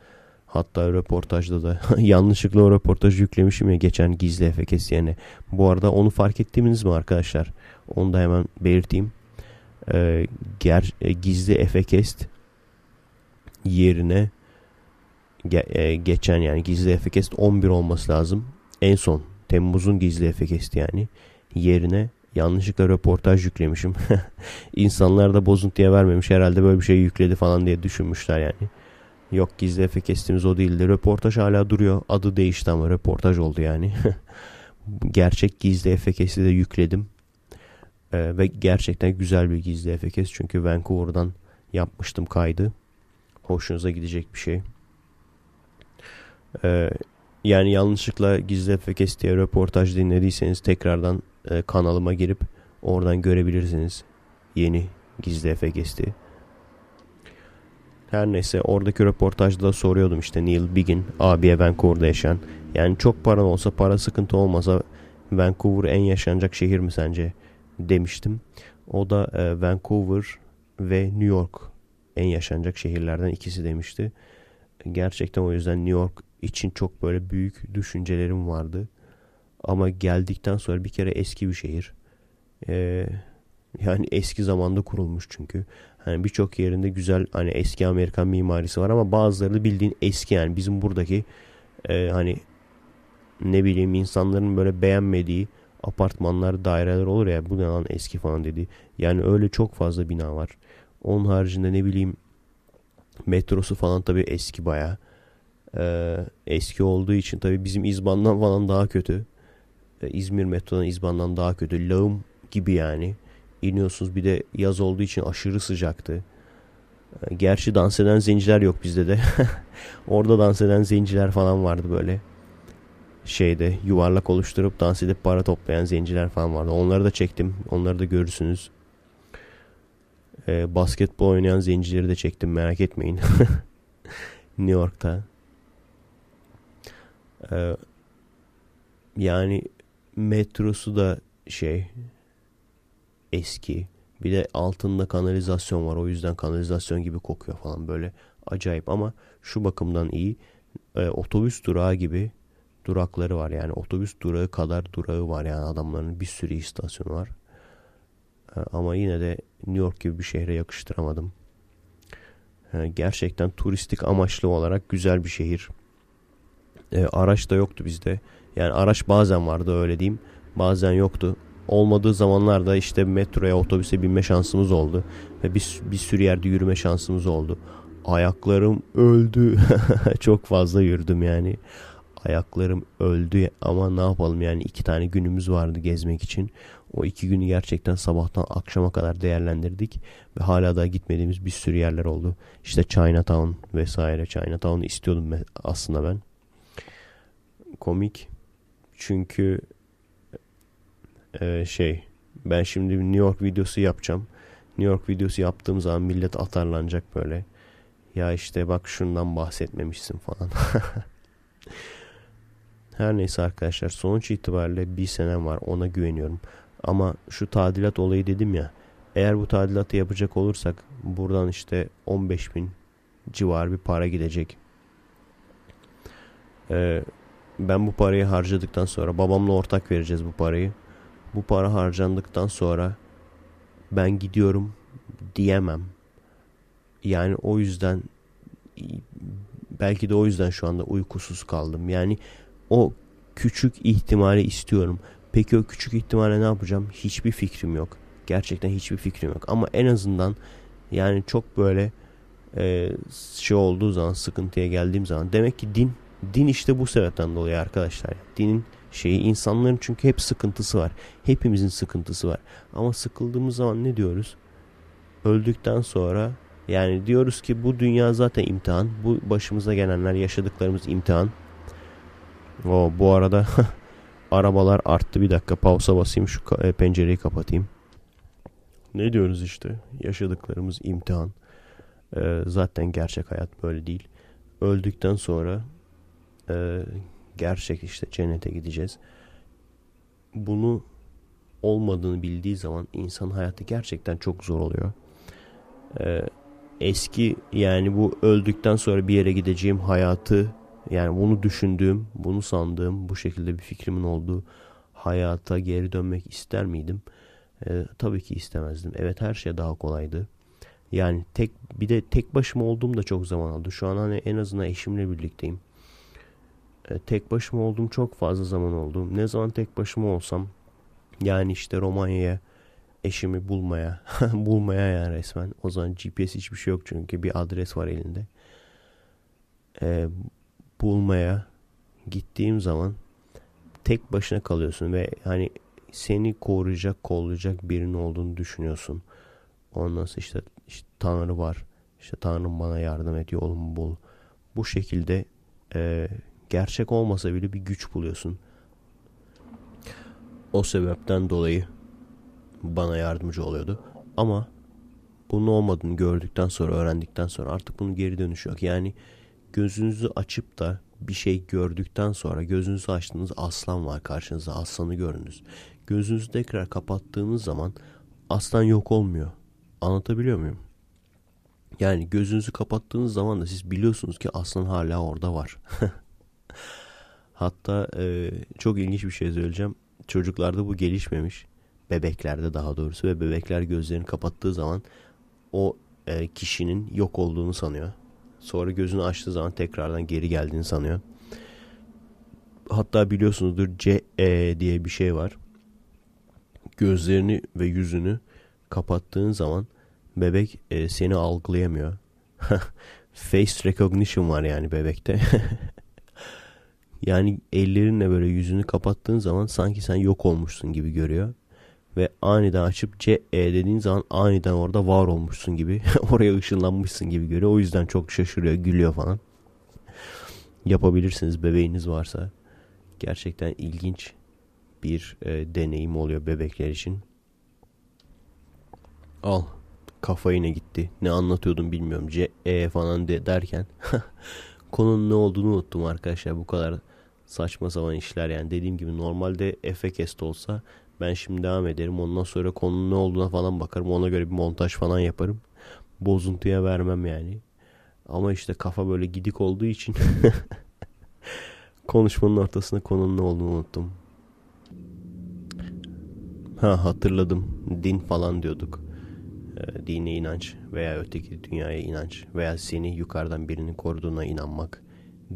hatta röportajda da yanlışlıkla o röportajı yüklemişim ya geçen gizli efekes yerine. Bu arada onu fark ettiğiniz mi arkadaşlar? Onu da hemen belirteyim. Ee, ger, e, gizli efekest yerine ge, e, geçen yani gizli efekest 11 olması lazım. En son Temmuz'un gizli efekesti yani yerine yanlışlıkla röportaj yüklemişim. İnsanlar da bozuntuya vermemiş herhalde böyle bir şey yükledi falan diye düşünmüşler yani. Yok gizli efe kestiğimiz o değildi. Röportaj hala duruyor. Adı değişti ama röportaj oldu yani. Gerçek gizli efe kesti de yükledim. Ee, ve gerçekten güzel bir gizli efe kes. Çünkü Vancouver'dan yapmıştım kaydı. Hoşunuza gidecek bir şey. Ee, yani yanlışlıkla gizli efe kes diye röportaj dinlediyseniz tekrardan e, kanalıma girip oradan görebilirsiniz. Yeni gizli efekesti. Her neyse oradaki röportajda da soruyordum işte Neil Biggin abiye Vancouver'da yaşayan. Yani çok paran olsa para sıkıntı olmasa Vancouver en yaşanacak şehir mi sence demiştim. O da e, Vancouver ve New York en yaşanacak şehirlerden ikisi demişti. Gerçekten o yüzden New York için çok böyle büyük düşüncelerim vardı. Ama geldikten sonra bir kere eski bir şehir. Ee, yani eski zamanda kurulmuş çünkü. Hani birçok yerinde güzel hani eski Amerikan mimarisi var ama bazıları da bildiğin eski yani bizim buradaki e, hani ne bileyim insanların böyle beğenmediği apartmanlar, daireler olur ya bu ne lan eski falan dedi. Yani öyle çok fazla bina var. Onun haricinde ne bileyim metrosu falan tabii eski baya. Ee, eski olduğu için tabii bizim İzban'dan falan daha kötü. Ee, İzmir metrodan İzban'dan daha kötü. Lağım gibi yani iniyorsunuz. Bir de yaz olduğu için aşırı sıcaktı. Ee, gerçi dans eden zenciler yok bizde de. Orada dans eden zenciler falan vardı böyle. Şeyde yuvarlak oluşturup dans edip para toplayan zenciler falan vardı. Onları da çektim. Onları da görürsünüz. Ee, basketbol oynayan zencileri de çektim merak etmeyin. New York'ta. Ee, yani metrosu da şey eski. Bir de altında kanalizasyon var. O yüzden kanalizasyon gibi kokuyor falan böyle acayip ama şu bakımdan iyi. E, otobüs durağı gibi durakları var. Yani otobüs durağı kadar durağı var yani adamların bir sürü istasyonu var. E, ama yine de New York gibi bir şehre yakıştıramadım. E, gerçekten turistik amaçlı olarak güzel bir şehir. E, araç da yoktu bizde. Yani araç bazen vardı öyle diyeyim. Bazen yoktu olmadığı zamanlarda işte metroya otobüse binme şansımız oldu. Ve bir, bir sürü yerde yürüme şansımız oldu. Ayaklarım öldü. Çok fazla yürüdüm yani. Ayaklarım öldü ama ne yapalım yani iki tane günümüz vardı gezmek için. O iki günü gerçekten sabahtan akşama kadar değerlendirdik. Ve hala da gitmediğimiz bir sürü yerler oldu. İşte Chinatown vesaire. Chinatown'u istiyordum aslında ben. Komik. Çünkü e, şey ben şimdi New York videosu yapacağım. New York videosu yaptığım zaman millet atarlanacak böyle. Ya işte bak şundan bahsetmemişsin falan. Her neyse arkadaşlar sonuç itibariyle bir senem var ona güveniyorum. Ama şu tadilat olayı dedim ya. Eğer bu tadilatı yapacak olursak buradan işte 15 bin civar bir para gidecek. Ee, ben bu parayı harcadıktan sonra babamla ortak vereceğiz bu parayı. Bu para harcandıktan sonra ben gidiyorum diyemem. Yani o yüzden belki de o yüzden şu anda uykusuz kaldım. Yani o küçük ihtimali istiyorum. Peki o küçük ihtimale ne yapacağım? Hiçbir fikrim yok. Gerçekten hiçbir fikrim yok. Ama en azından yani çok böyle e, şey olduğu zaman sıkıntıya geldiğim zaman demek ki din din işte bu sebepten dolayı arkadaşlar. Dinin şeyi insanların çünkü hep sıkıntısı var. Hepimizin sıkıntısı var. Ama sıkıldığımız zaman ne diyoruz? Öldükten sonra yani diyoruz ki bu dünya zaten imtihan. Bu başımıza gelenler yaşadıklarımız imtihan. O bu arada arabalar arttı bir dakika pausa basayım şu e, pencereyi kapatayım. Ne diyoruz işte yaşadıklarımız imtihan. Ee, zaten gerçek hayat böyle değil. Öldükten sonra e, gerçek işte cennete gideceğiz. Bunu olmadığını bildiği zaman insan hayatı gerçekten çok zor oluyor. Ee, eski yani bu öldükten sonra bir yere gideceğim hayatı yani bunu düşündüğüm, bunu sandığım, bu şekilde bir fikrimin olduğu hayata geri dönmek ister miydim? Ee, tabii ki istemezdim. Evet her şey daha kolaydı. Yani tek bir de tek başıma olduğum da çok zaman aldı. Şu an hani en azından eşimle birlikteyim. Ee, tek başıma olduğum çok fazla zaman oldu. Ne zaman tek başıma olsam yani işte Romanya'ya eşimi bulmaya bulmaya yani resmen. O zaman GPS hiçbir şey yok çünkü bir adres var elinde. Ee, bulmaya gittiğim zaman tek başına kalıyorsun ve hani seni koruyacak, kollayacak birinin olduğunu düşünüyorsun. Ondan sonra işte, işte Tanrı var. İşte Tanrım bana yardım et, yolumu bul. Bu şekilde e, gerçek olmasa bile bir güç buluyorsun. O sebepten dolayı bana yardımcı oluyordu. Ama bunun olmadığını gördükten sonra, öğrendikten sonra artık bunun geri dönüşü yok. Yani gözünüzü açıp da bir şey gördükten sonra gözünüzü açtığınız aslan var karşınızda. Aslanı gördünüz. Gözünüzü tekrar kapattığınız zaman aslan yok olmuyor. Anlatabiliyor muyum? Yani gözünüzü kapattığınız zaman da siz biliyorsunuz ki aslan hala orada var. Hatta e, çok ilginç bir şey söyleyeceğim. Çocuklarda bu gelişmemiş. Bebeklerde daha doğrusu ve bebekler gözlerini kapattığı zaman o e, kişinin yok olduğunu sanıyor. Sonra gözünü açtığı zaman tekrardan geri geldiğini sanıyor. Hatta biliyorsunuzdur CE diye bir şey var. Gözlerini ve yüzünü kapattığın zaman bebek e, seni algılayamıyor. Face recognition var yani bebekte. yani ellerinle böyle yüzünü kapattığın zaman sanki sen yok olmuşsun gibi görüyor ve aniden açıp C E dediğin zaman aniden orada var olmuşsun gibi oraya ışınlanmışsın gibi görüyor. O yüzden çok şaşırıyor, gülüyor falan. Yapabilirsiniz bebeğiniz varsa. Gerçekten ilginç bir e, deneyim oluyor bebekler için. Al kafa yine gitti. Ne anlatıyordum bilmiyorum. C E falan de derken konunun ne olduğunu unuttum arkadaşlar. Bu kadar saçma sapan işler yani dediğim gibi normalde Efekest olsa ben şimdi devam ederim. Ondan sonra konunun ne olduğuna falan bakarım. Ona göre bir montaj falan yaparım. Bozuntuya vermem yani. Ama işte kafa böyle gidik olduğu için konuşmanın ortasında konunun ne olduğunu unuttum. Ha hatırladım. Din falan diyorduk. E, dine inanç veya öteki dünyaya inanç veya seni yukarıdan birinin koruduğuna inanmak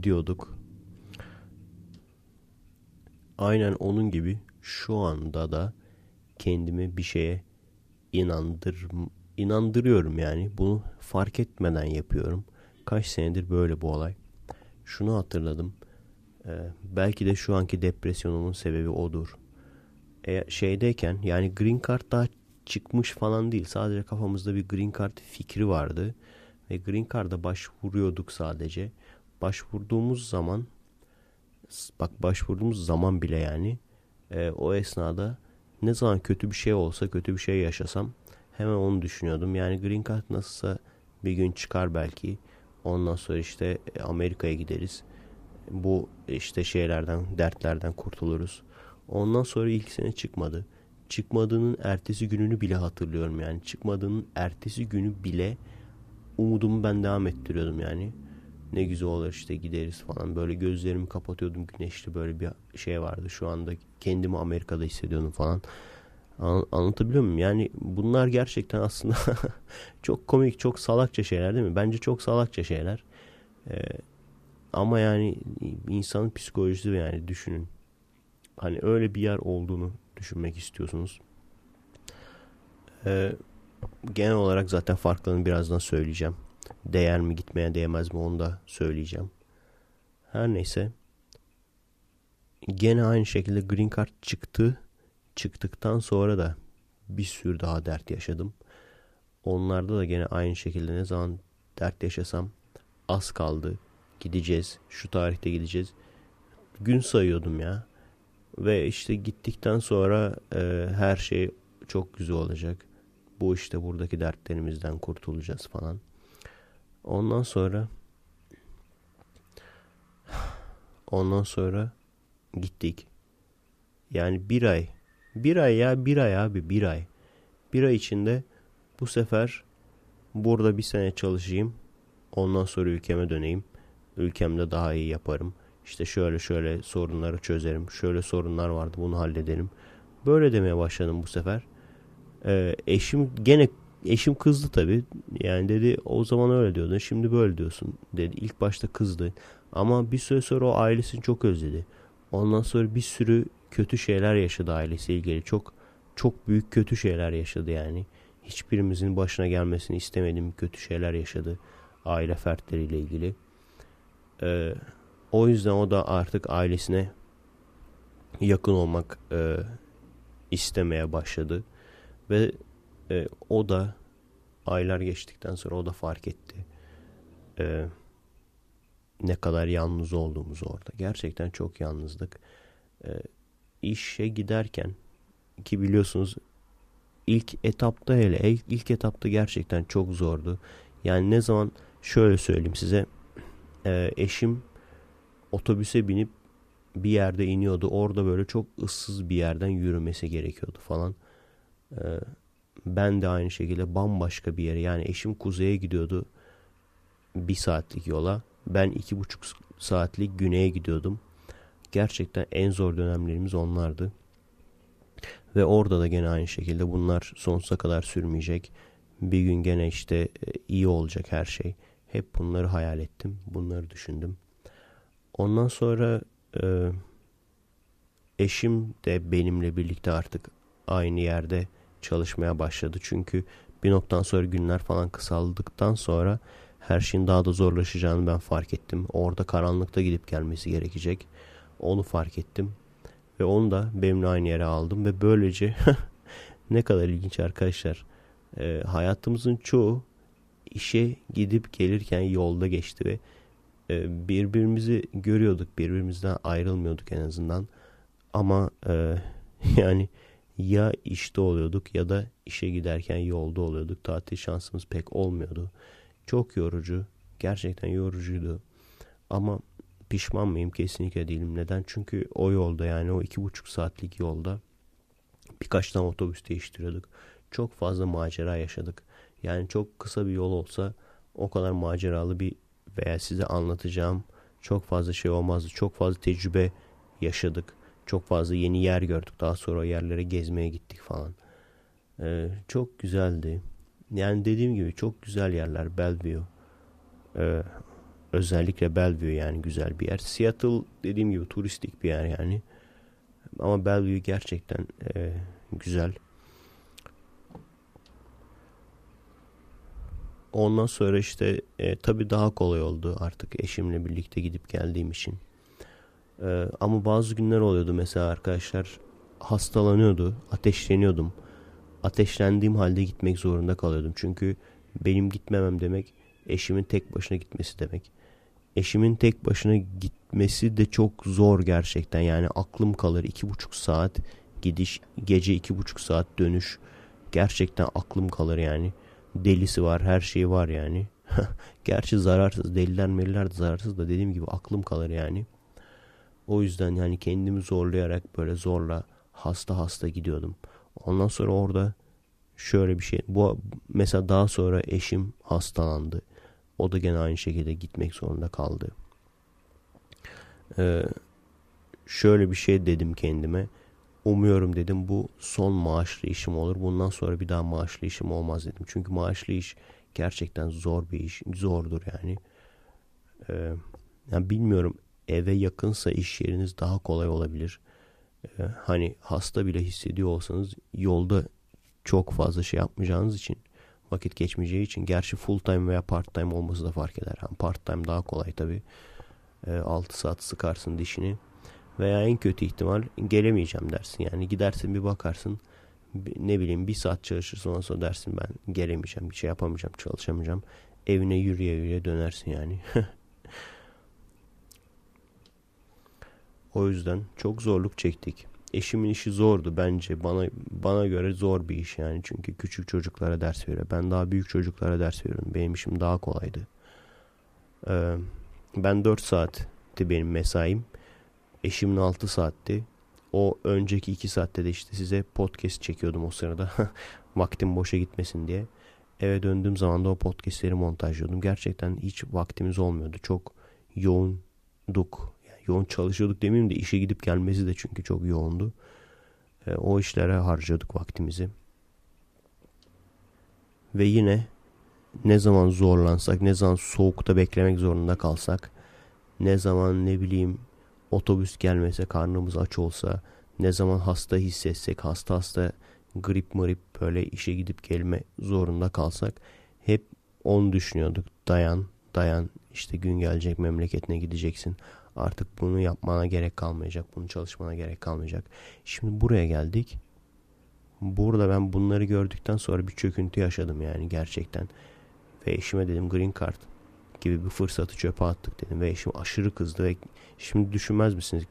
diyorduk. Aynen onun gibi şu anda da kendimi bir şeye inandır inandırıyorum yani. Bunu fark etmeden yapıyorum. Kaç senedir böyle bu olay. Şunu hatırladım. Ee, belki de şu anki depresyonumun sebebi odur. E, şeydeyken yani Green Card daha çıkmış falan değil. Sadece kafamızda bir Green Card fikri vardı. Ve Green Card'a başvuruyorduk sadece. Başvurduğumuz zaman bak başvurduğumuz zaman bile yani e, o esnada ne zaman kötü bir şey olsa kötü bir şey yaşasam hemen onu düşünüyordum. Yani Green Card nasılsa bir gün çıkar belki. Ondan sonra işte e, Amerika'ya gideriz. Bu işte şeylerden, dertlerden kurtuluruz. Ondan sonra ilk sene çıkmadı. Çıkmadığının ertesi gününü bile hatırlıyorum yani. Çıkmadığının ertesi günü bile umudumu ben devam ettiriyordum yani. Ne güzel olur işte gideriz falan. Böyle gözlerimi kapatıyordum güneşli böyle bir şey vardı. Şu anda kendimi Amerika'da hissediyordum falan. Anlatabiliyor muyum? Yani bunlar gerçekten aslında çok komik, çok salakça şeyler değil mi? Bence çok salakça şeyler. Ee, ama yani insanın psikolojisi yani düşünün. Hani öyle bir yer olduğunu düşünmek istiyorsunuz. Ee, genel olarak zaten farklarını birazdan söyleyeceğim. Değer mi gitmeye değmez mi onu da söyleyeceğim. Her neyse. Gene aynı şekilde Green Card çıktı. Çıktıktan sonra da bir sürü daha dert yaşadım. Onlarda da gene aynı şekilde ne zaman dert yaşasam az kaldı. Gideceğiz. Şu tarihte gideceğiz. Gün sayıyordum ya. Ve işte gittikten sonra e, her şey çok güzel olacak. Bu işte buradaki dertlerimizden kurtulacağız falan. Ondan sonra ondan sonra gittik. Yani bir ay. Bir ay ya bir ay abi bir ay. Bir ay içinde bu sefer burada bir sene çalışayım. Ondan sonra ülkeme döneyim. Ülkemde daha iyi yaparım. İşte şöyle şöyle sorunları çözerim. Şöyle sorunlar vardı bunu halledelim. Böyle demeye başladım bu sefer. Ee, eşim gene eşim kızdı tabii. Yani dedi o zaman öyle diyordun şimdi böyle diyorsun dedi. İlk başta kızdı. Ama bir süre sonra o ailesini çok özledi. Ondan sonra bir sürü kötü şeyler yaşadı ailesiyle ilgili. Çok çok büyük kötü şeyler yaşadı yani. Hiçbirimizin başına gelmesini istemediğim kötü şeyler yaşadı aile fertleriyle ilgili. Ee, o yüzden o da artık ailesine yakın olmak e, istemeye başladı. Ve e, o da aylar geçtikten sonra o da fark etti. E, ne kadar yalnız olduğumuzu orada. Gerçekten çok yalnızdık. E, işe giderken ki biliyorsunuz ilk etapta hele ilk etapta gerçekten çok zordu. Yani ne zaman şöyle söyleyeyim size e, eşim otobüse binip bir yerde iniyordu. Orada böyle çok ıssız bir yerden yürümesi gerekiyordu falan. Ee, ben de aynı şekilde bambaşka bir yere yani eşim kuzeye gidiyordu bir saatlik yola. Ben iki buçuk saatlik güneye gidiyordum. Gerçekten en zor dönemlerimiz onlardı. Ve orada da gene aynı şekilde bunlar sonsuza kadar sürmeyecek. Bir gün gene işte e, iyi olacak her şey. Hep bunları hayal ettim. Bunları düşündüm. Ondan sonra e, eşim de benimle birlikte artık aynı yerde çalışmaya başladı. Çünkü bir noktadan sonra günler falan kısaldıktan sonra her şeyin daha da zorlaşacağını ben fark ettim. Orada karanlıkta gidip gelmesi gerekecek. Onu fark ettim. Ve onu da benimle aynı yere aldım. Ve böylece ne kadar ilginç arkadaşlar. E, hayatımızın çoğu işe gidip gelirken yolda geçti ve e, birbirimizi görüyorduk. Birbirimizden ayrılmıyorduk en azından. Ama e, yani ya işte oluyorduk ya da işe giderken yolda oluyorduk. Tatil şansımız pek olmuyordu. Çok yorucu. Gerçekten yorucuydu. Ama pişman mıyım? Kesinlikle değilim. Neden? Çünkü o yolda yani o iki buçuk saatlik yolda birkaç tane otobüs değiştiriyorduk. Çok fazla macera yaşadık. Yani çok kısa bir yol olsa o kadar maceralı bir veya size anlatacağım çok fazla şey olmazdı. Çok fazla tecrübe yaşadık. Çok fazla yeni yer gördük. Daha sonra o yerlere gezmeye gittik falan. Ee, çok güzeldi. Yani dediğim gibi çok güzel yerler. Bellevue. Ee, özellikle Bellevue yani güzel bir yer. Seattle dediğim gibi turistik bir yer yani. Ama Bellevue gerçekten e, güzel. Ondan sonra işte e, tabii daha kolay oldu artık eşimle birlikte gidip geldiğim için. Ee, ama bazı günler oluyordu mesela arkadaşlar hastalanıyordu, ateşleniyordum. Ateşlendiğim halde gitmek zorunda kalıyordum. Çünkü benim gitmemem demek eşimin tek başına gitmesi demek. Eşimin tek başına gitmesi de çok zor gerçekten. Yani aklım kalır iki buçuk saat gidiş, gece iki buçuk saat dönüş. Gerçekten aklım kalır yani. Delisi var, her şeyi var yani. Gerçi zararsız, deliler meliler de zararsız da dediğim gibi aklım kalır yani. O yüzden yani kendimi zorlayarak böyle zorla hasta hasta gidiyordum. Ondan sonra orada şöyle bir şey. Bu mesela daha sonra eşim hastalandı. O da gene aynı şekilde gitmek zorunda kaldı. Ee, şöyle bir şey dedim kendime. Umuyorum dedim bu son maaşlı işim olur. Bundan sonra bir daha maaşlı işim olmaz dedim. Çünkü maaşlı iş gerçekten zor bir iş. Zordur yani. Ee, yani bilmiyorum eve yakınsa iş yeriniz daha kolay olabilir. Ee, hani hasta bile hissediyor olsanız yolda çok fazla şey yapmayacağınız için vakit geçmeyeceği için gerçi full time veya part time olması da fark eder. Yani part time daha kolay tabi. E, 6 saat sıkarsın dişini. Veya en kötü ihtimal gelemeyeceğim dersin. Yani gidersin bir bakarsın ne bileyim bir saat çalışırsın ondan sonra dersin ben gelemeyeceğim, bir şey yapamayacağım, çalışamayacağım. Evine yürüye yürüye dönersin yani. o yüzden çok zorluk çektik. Eşimin işi zordu bence. Bana bana göre zor bir iş yani. Çünkü küçük çocuklara ders veriyor. Ben daha büyük çocuklara ders veriyorum. Benim işim daha kolaydı. Ee, ben 4 saatti benim mesaim. Eşimin 6 saatti. O önceki 2 saatte de işte size podcast çekiyordum o sırada. Vaktim boşa gitmesin diye. Eve döndüğüm zaman da o podcastleri montajlıyordum. Gerçekten hiç vaktimiz olmuyordu. Çok yoğunduk yoğun çalışıyorduk demeyeyim de işe gidip gelmesi de çünkü çok yoğundu. E, o işlere harcadık vaktimizi. Ve yine ne zaman zorlansak, ne zaman soğukta beklemek zorunda kalsak, ne zaman ne bileyim otobüs gelmese, karnımız aç olsa, ne zaman hasta hissetsek, hasta hasta grip mırip böyle işe gidip gelme zorunda kalsak hep onu düşünüyorduk. Dayan, dayan işte gün gelecek memleketine gideceksin. Artık bunu yapmana gerek kalmayacak. Bunu çalışmana gerek kalmayacak. Şimdi buraya geldik. Burada ben bunları gördükten sonra bir çöküntü yaşadım yani gerçekten. Ve eşime dedim green card gibi bir fırsatı çöpe attık dedim. Ve eşim aşırı kızdı ve şimdi düşünmez misiniz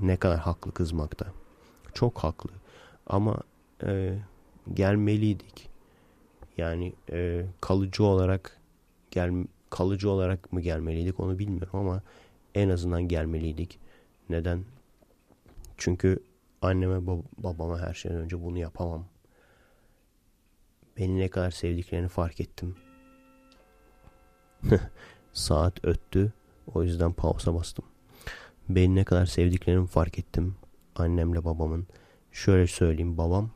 ne kadar haklı kızmakta. Çok haklı. Ama e, gelmeliydik. Yani e, kalıcı olarak gel kalıcı olarak mı gelmeliydik onu bilmiyorum ama en azından gelmeliydik. Neden? Çünkü anneme bab babama her şeyden önce bunu yapamam. Beni ne kadar sevdiklerini fark ettim. Saat öttü. O yüzden pausa bastım. Beni ne kadar sevdiklerini fark ettim. Annemle babamın. Şöyle söyleyeyim babam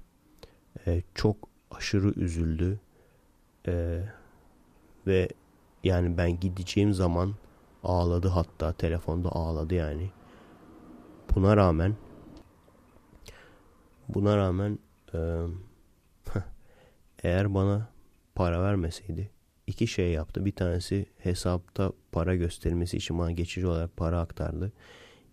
e, çok aşırı üzüldü. E, ve yani ben gideceğim zaman Ağladı hatta telefonda ağladı yani. Buna rağmen buna rağmen e, eğer bana para vermeseydi iki şey yaptı. Bir tanesi hesapta para göstermesi için bana geçici olarak para aktardı.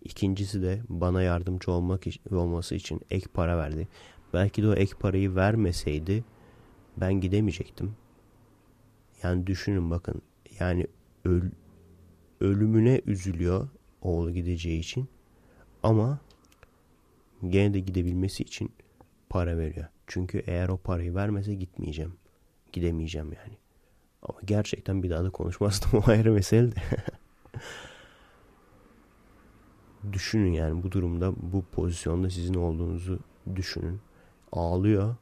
İkincisi de bana yardımcı olmak olması için ek para verdi. Belki de o ek parayı vermeseydi ben gidemeyecektim. Yani düşünün bakın. Yani öl, ölümüne üzülüyor oğlu gideceği için. Ama gene de gidebilmesi için para veriyor. Çünkü eğer o parayı vermese gitmeyeceğim. Gidemeyeceğim yani. Ama gerçekten bir daha da konuşmazdım o ayrı mesele de. düşünün yani bu durumda bu pozisyonda sizin olduğunuzu düşünün. Ağlıyor.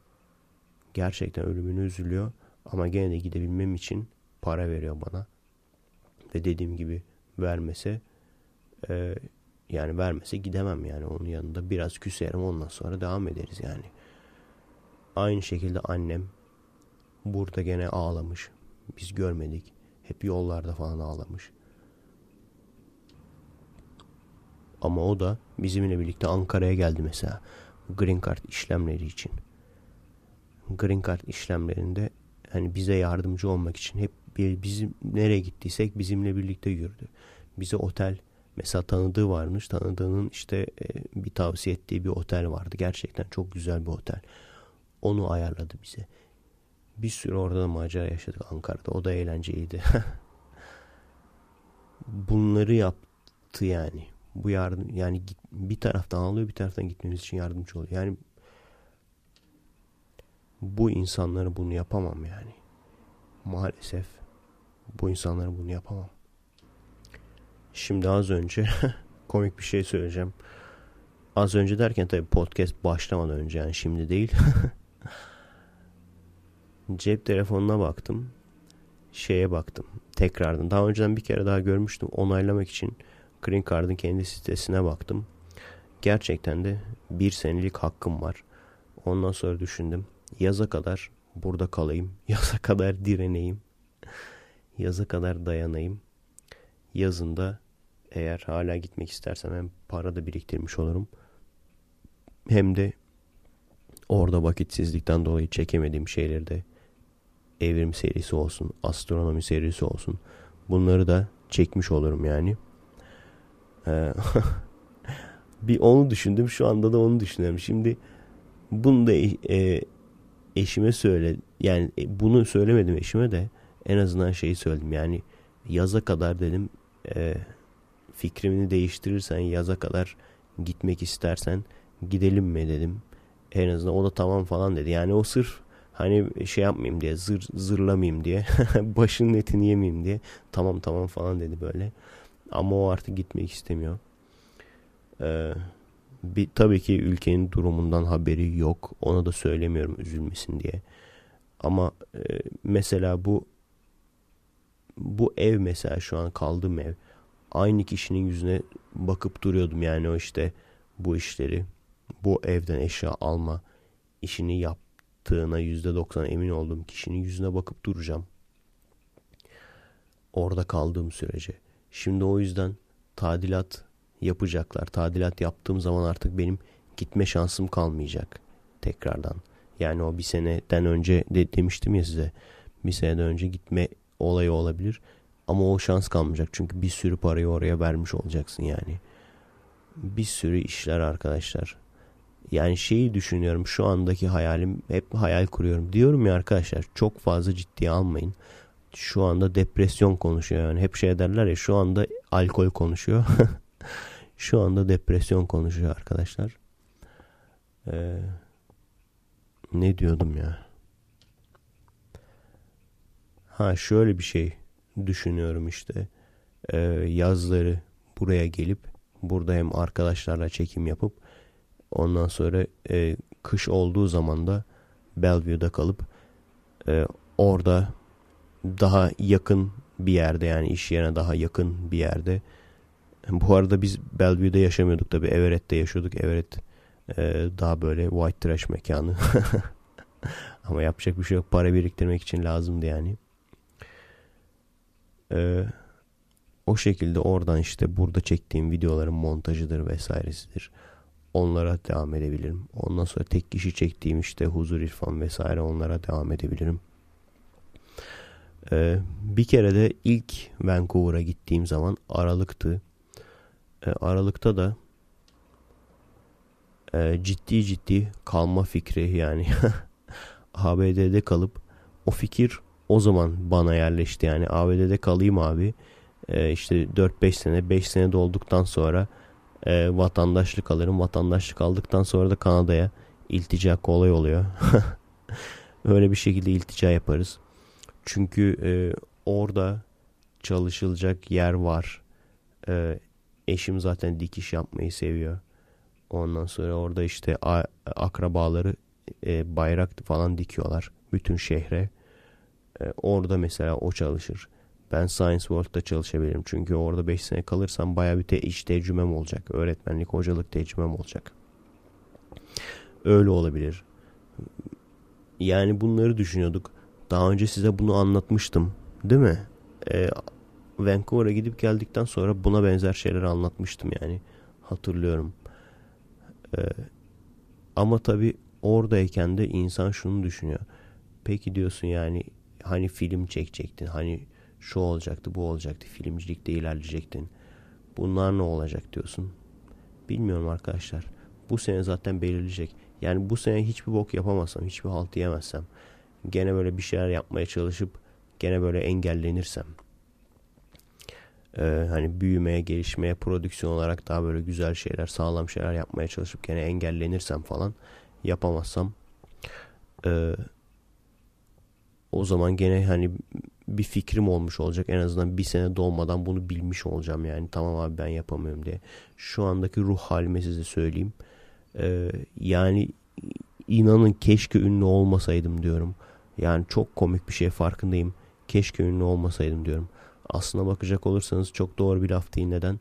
Gerçekten ölümünü üzülüyor. Ama gene de gidebilmem için para veriyor bana. Ve dediğim gibi vermese e, yani vermese gidemem yani onun yanında biraz küserim ondan sonra devam ederiz yani. Aynı şekilde annem burada gene ağlamış. Biz görmedik. Hep yollarda falan ağlamış. Ama o da bizimle birlikte Ankara'ya geldi mesela. Green Card işlemleri için. Green Card işlemlerinde hani bize yardımcı olmak için hep bizim nereye gittiysek bizimle birlikte yürüdü. Bize otel Mesela tanıdığı varmış. Tanıdığının işte e, bir tavsiye ettiği bir otel vardı. Gerçekten çok güzel bir otel. Onu ayarladı bize. Bir sürü orada da macera yaşadık Ankara'da. O da eğlenceliydi. Bunları yaptı yani. Bu yardım yani bir taraftan alıyor bir taraftan gitmemiz için yardımcı oluyor. Yani bu insanları bunu yapamam yani. Maalesef bu insanları bunu yapamam. Şimdi az önce komik bir şey söyleyeceğim. Az önce derken tabii podcast başlamadan önce yani şimdi değil. Cep telefonuna baktım. Şeye baktım. Tekrardan. Daha önceden bir kere daha görmüştüm. Onaylamak için Green Card'ın kendi sitesine baktım. Gerçekten de bir senelik hakkım var. Ondan sonra düşündüm. Yaza kadar burada kalayım. Yaza kadar direneyim. Yaza kadar dayanayım. Yazında eğer hala gitmek istersem hem para da biriktirmiş olurum. Hem de orada vakitsizlikten dolayı çekemediğim şeyleri de evrim serisi olsun, astronomi serisi olsun. Bunları da çekmiş olurum yani. Ee, bir onu düşündüm. Şu anda da onu düşünüyorum. Şimdi bunu da e, eşime söyle yani bunu söylemedim eşime de en azından şeyi söyledim. Yani yaza kadar dedim e, fikrimini değiştirirsen yaza kadar gitmek istersen gidelim mi dedim. En azından o da tamam falan dedi. Yani o sırf hani şey yapmayayım diye zır, zırlamayayım diye başının etini yemeyeyim diye tamam tamam falan dedi böyle. Ama o artık gitmek istemiyor. Ee, bir, tabii ki ülkenin durumundan haberi yok. Ona da söylemiyorum üzülmesin diye. Ama e, mesela bu bu ev mesela şu an kaldığım ev aynı kişinin yüzüne bakıp duruyordum yani o işte bu işleri bu evden eşya alma işini yaptığına yüzde doksan emin olduğum kişinin yüzüne bakıp duracağım. Orada kaldığım sürece. Şimdi o yüzden tadilat yapacaklar. Tadilat yaptığım zaman artık benim gitme şansım kalmayacak tekrardan. Yani o bir seneden önce de demiştim ya size bir seneden önce gitme olayı olabilir. Ama o şans kalmayacak. Çünkü bir sürü parayı oraya vermiş olacaksın yani. Bir sürü işler arkadaşlar. Yani şeyi düşünüyorum şu andaki hayalim hep hayal kuruyorum. Diyorum ya arkadaşlar çok fazla ciddiye almayın. Şu anda depresyon konuşuyor yani. Hep şey derler ya şu anda alkol konuşuyor. şu anda depresyon konuşuyor arkadaşlar. Ee, ne diyordum ya? Ha şöyle bir şey düşünüyorum işte. Ee, yazları buraya gelip burada hem arkadaşlarla çekim yapıp ondan sonra e, kış olduğu zaman da Bellevue'da kalıp e, orada daha yakın bir yerde yani iş yerine daha yakın bir yerde. Bu arada biz Bellevue'da yaşamıyorduk tabi Everett'te yaşıyorduk. Everett e, daha böyle white trash mekanı. Ama yapacak bir şey yok. Para biriktirmek için lazımdı yani. Ee, o şekilde oradan işte burada çektiğim videoların montajıdır vesairesidir. Onlara devam edebilirim. Ondan sonra tek kişi çektiğim işte huzur irfan vesaire onlara devam edebilirim. Ee, bir kere de ilk Vancouver'a gittiğim zaman Aralık'tı. Ee, Aralık'ta da e, ciddi ciddi kalma fikri yani ABD'de kalıp o fikir o zaman bana yerleşti. Yani ABD'de kalayım abi. E, işte 4-5 sene 5 sene dolduktan sonra e, vatandaşlık alırım. Vatandaşlık aldıktan sonra da Kanada'ya iltica kolay oluyor. Öyle bir şekilde iltica yaparız. Çünkü e, orada çalışılacak yer var. E, eşim zaten dikiş yapmayı seviyor. Ondan sonra orada işte akrabaları e, bayrak falan dikiyorlar bütün şehre e, orada mesela o çalışır. Ben Science World'da çalışabilirim. Çünkü orada 5 sene kalırsam baya bir te iş tecrübem olacak. Öğretmenlik, hocalık tecrübem olacak. Öyle olabilir. Yani bunları düşünüyorduk. Daha önce size bunu anlatmıştım. Değil mi? Ee, Vancouver'a gidip geldikten sonra buna benzer şeyler anlatmıştım yani. Hatırlıyorum. Ee, ama tabii oradayken de insan şunu düşünüyor. Peki diyorsun yani hani film çekecektin. Hani şu olacaktı bu olacaktı. Filmcilikte ilerleyecektin. Bunlar ne olacak diyorsun. Bilmiyorum arkadaşlar. Bu sene zaten belirleyecek. Yani bu sene hiçbir bok yapamazsam, hiçbir halt yemezsem, gene böyle bir şeyler yapmaya çalışıp gene böyle engellenirsem, e, hani büyümeye, gelişmeye, prodüksiyon olarak daha böyle güzel şeyler, sağlam şeyler yapmaya çalışıp gene engellenirsem falan yapamazsam e, o zaman gene hani bir fikrim olmuş olacak. En azından bir sene dolmadan bunu bilmiş olacağım yani. Tamam abi ben yapamıyorum diye. Şu andaki ruh halime size söyleyeyim. Ee, yani inanın keşke ünlü olmasaydım diyorum. Yani çok komik bir şey farkındayım. Keşke ünlü olmasaydım diyorum. Aslına bakacak olursanız çok doğru bir laf değil. Neden?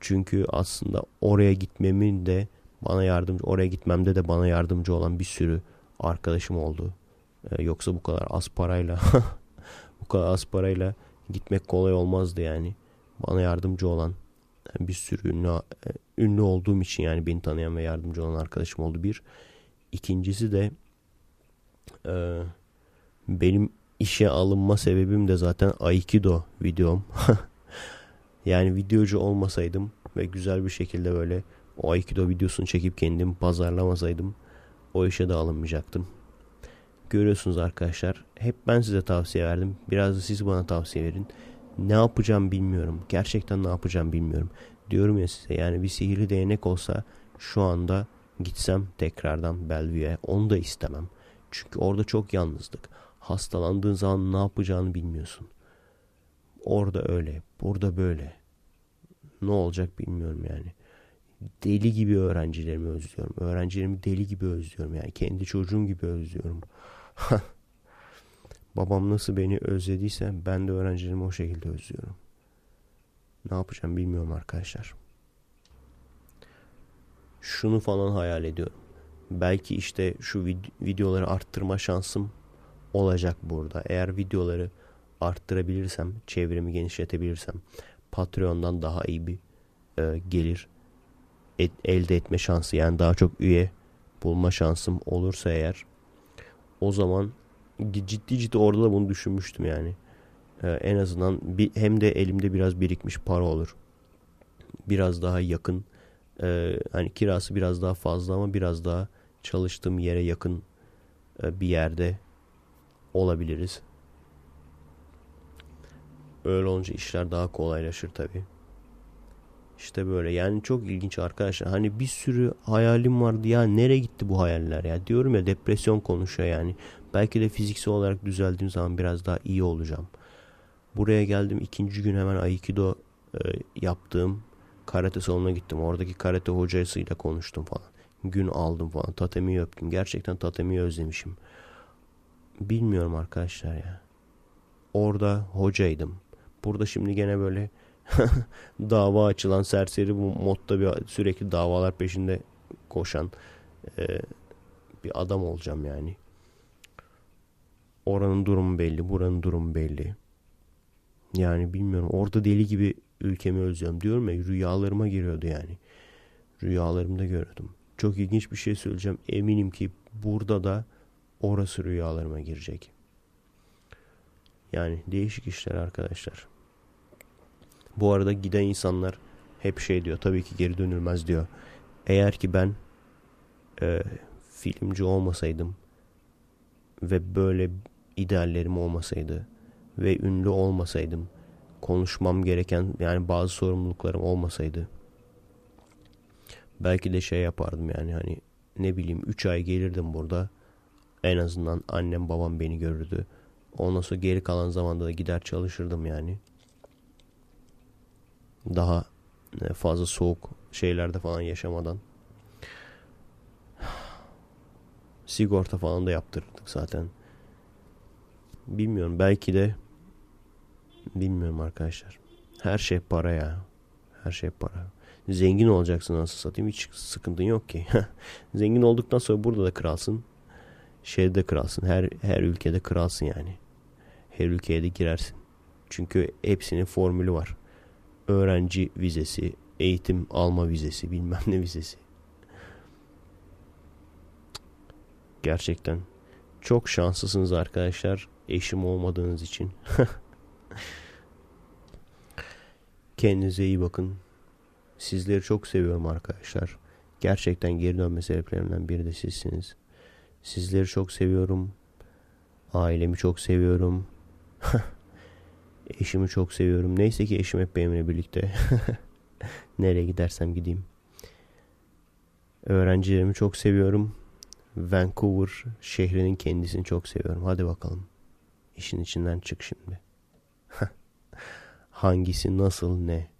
Çünkü aslında oraya gitmemin de bana yardımcı, oraya gitmemde de bana yardımcı olan bir sürü arkadaşım oldu. Ee, yoksa bu kadar az parayla bu kadar az parayla gitmek kolay olmazdı yani. Bana yardımcı olan bir sürü ünlü, e, ünlü olduğum için yani beni tanıyan ve yardımcı olan arkadaşım oldu bir. İkincisi de e, benim işe alınma sebebim de zaten Aikido videom. yani videocu olmasaydım ve güzel bir şekilde böyle o Aikido videosunu çekip kendim pazarlamasaydım o işe de alınmayacaktım. Görüyorsunuz arkadaşlar. Hep ben size tavsiye verdim. Biraz da siz bana tavsiye verin. Ne yapacağım bilmiyorum. Gerçekten ne yapacağım bilmiyorum. Diyorum ya size yani bir sihirli değnek olsa şu anda gitsem tekrardan Bellevue'ye onu da istemem. Çünkü orada çok yalnızlık. Hastalandığın zaman ne yapacağını bilmiyorsun. Orada öyle, burada böyle. Ne olacak bilmiyorum yani. Deli gibi öğrencilerimi özlüyorum. Öğrencilerimi deli gibi özlüyorum yani. Kendi çocuğum gibi özlüyorum. Babam nasıl beni özlediyse ben de öğrencilerimi o şekilde özlüyorum. Ne yapacağım bilmiyorum arkadaşlar. Şunu falan hayal ediyorum. Belki işte şu vid- videoları arttırma şansım olacak burada. Eğer videoları arttırabilirsem, çevremi genişletebilirsem, Patreon'dan daha iyi bir e, gelir et, elde etme şansı yani daha çok üye bulma şansım olursa eğer o zaman ciddi ciddi orada da bunu düşünmüştüm yani. Ee, en azından bir, hem de elimde biraz birikmiş para olur. Biraz daha yakın e, hani kirası biraz daha fazla ama biraz daha çalıştığım yere yakın e, bir yerde olabiliriz. Öyle olunca işler daha kolaylaşır tabii. İşte böyle yani çok ilginç arkadaşlar. Hani bir sürü hayalim vardı ya nereye gitti bu hayaller ya. Diyorum ya depresyon konuşuyor yani. Belki de fiziksel olarak düzeldiğim zaman biraz daha iyi olacağım. Buraya geldim ikinci gün hemen Aikido e, yaptığım karate salonuna gittim. Oradaki karate hocasıyla konuştum falan. Gün aldım falan. Tatemi'yi öptüm. Gerçekten Tatemi'yi özlemişim. Bilmiyorum arkadaşlar ya. Orada hocaydım. Burada şimdi gene böyle dava açılan serseri bu modda bir sürekli davalar peşinde koşan e, bir adam olacağım yani. Oranın durumu belli, buranın durumu belli. Yani bilmiyorum. Orada deli gibi ülkemi özlüyorum. Diyorum ya rüyalarıma giriyordu yani. Rüyalarımda görüyordum. Çok ilginç bir şey söyleyeceğim. Eminim ki burada da orası rüyalarıma girecek. Yani değişik işler arkadaşlar. Bu arada giden insanlar hep şey diyor. Tabii ki geri dönülmez diyor. Eğer ki ben e, filmci olmasaydım ve böyle ideallerim olmasaydı ve ünlü olmasaydım konuşmam gereken yani bazı sorumluluklarım olmasaydı belki de şey yapardım yani hani ne bileyim 3 ay gelirdim burada en azından annem babam beni görürdü ondan sonra geri kalan zamanda da gider çalışırdım yani daha e, fazla soğuk şeylerde falan yaşamadan sigorta falan da yaptırdık zaten. Bilmiyorum belki de bilmiyorum arkadaşlar. Her şey para ya. Her şey para. Zengin olacaksın nasıl satayım hiç sıkıntın yok ki. Zengin olduktan sonra burada da kralsın. Şeyde kralsın. Her her ülkede kralsın yani. Her ülkeye de girersin. Çünkü hepsinin formülü var öğrenci vizesi, eğitim alma vizesi, bilmem ne vizesi. Gerçekten çok şanslısınız arkadaşlar eşim olmadığınız için. Kendinize iyi bakın. Sizleri çok seviyorum arkadaşlar. Gerçekten geri dönme sebeplerimden biri de sizsiniz. Sizleri çok seviyorum. Ailemi çok seviyorum. Eşimi çok seviyorum. Neyse ki eşim hep benimle birlikte. Nereye gidersem gideyim. Öğrencilerimi çok seviyorum. Vancouver şehrinin kendisini çok seviyorum. Hadi bakalım. İşin içinden çık şimdi. Hangisi nasıl ne?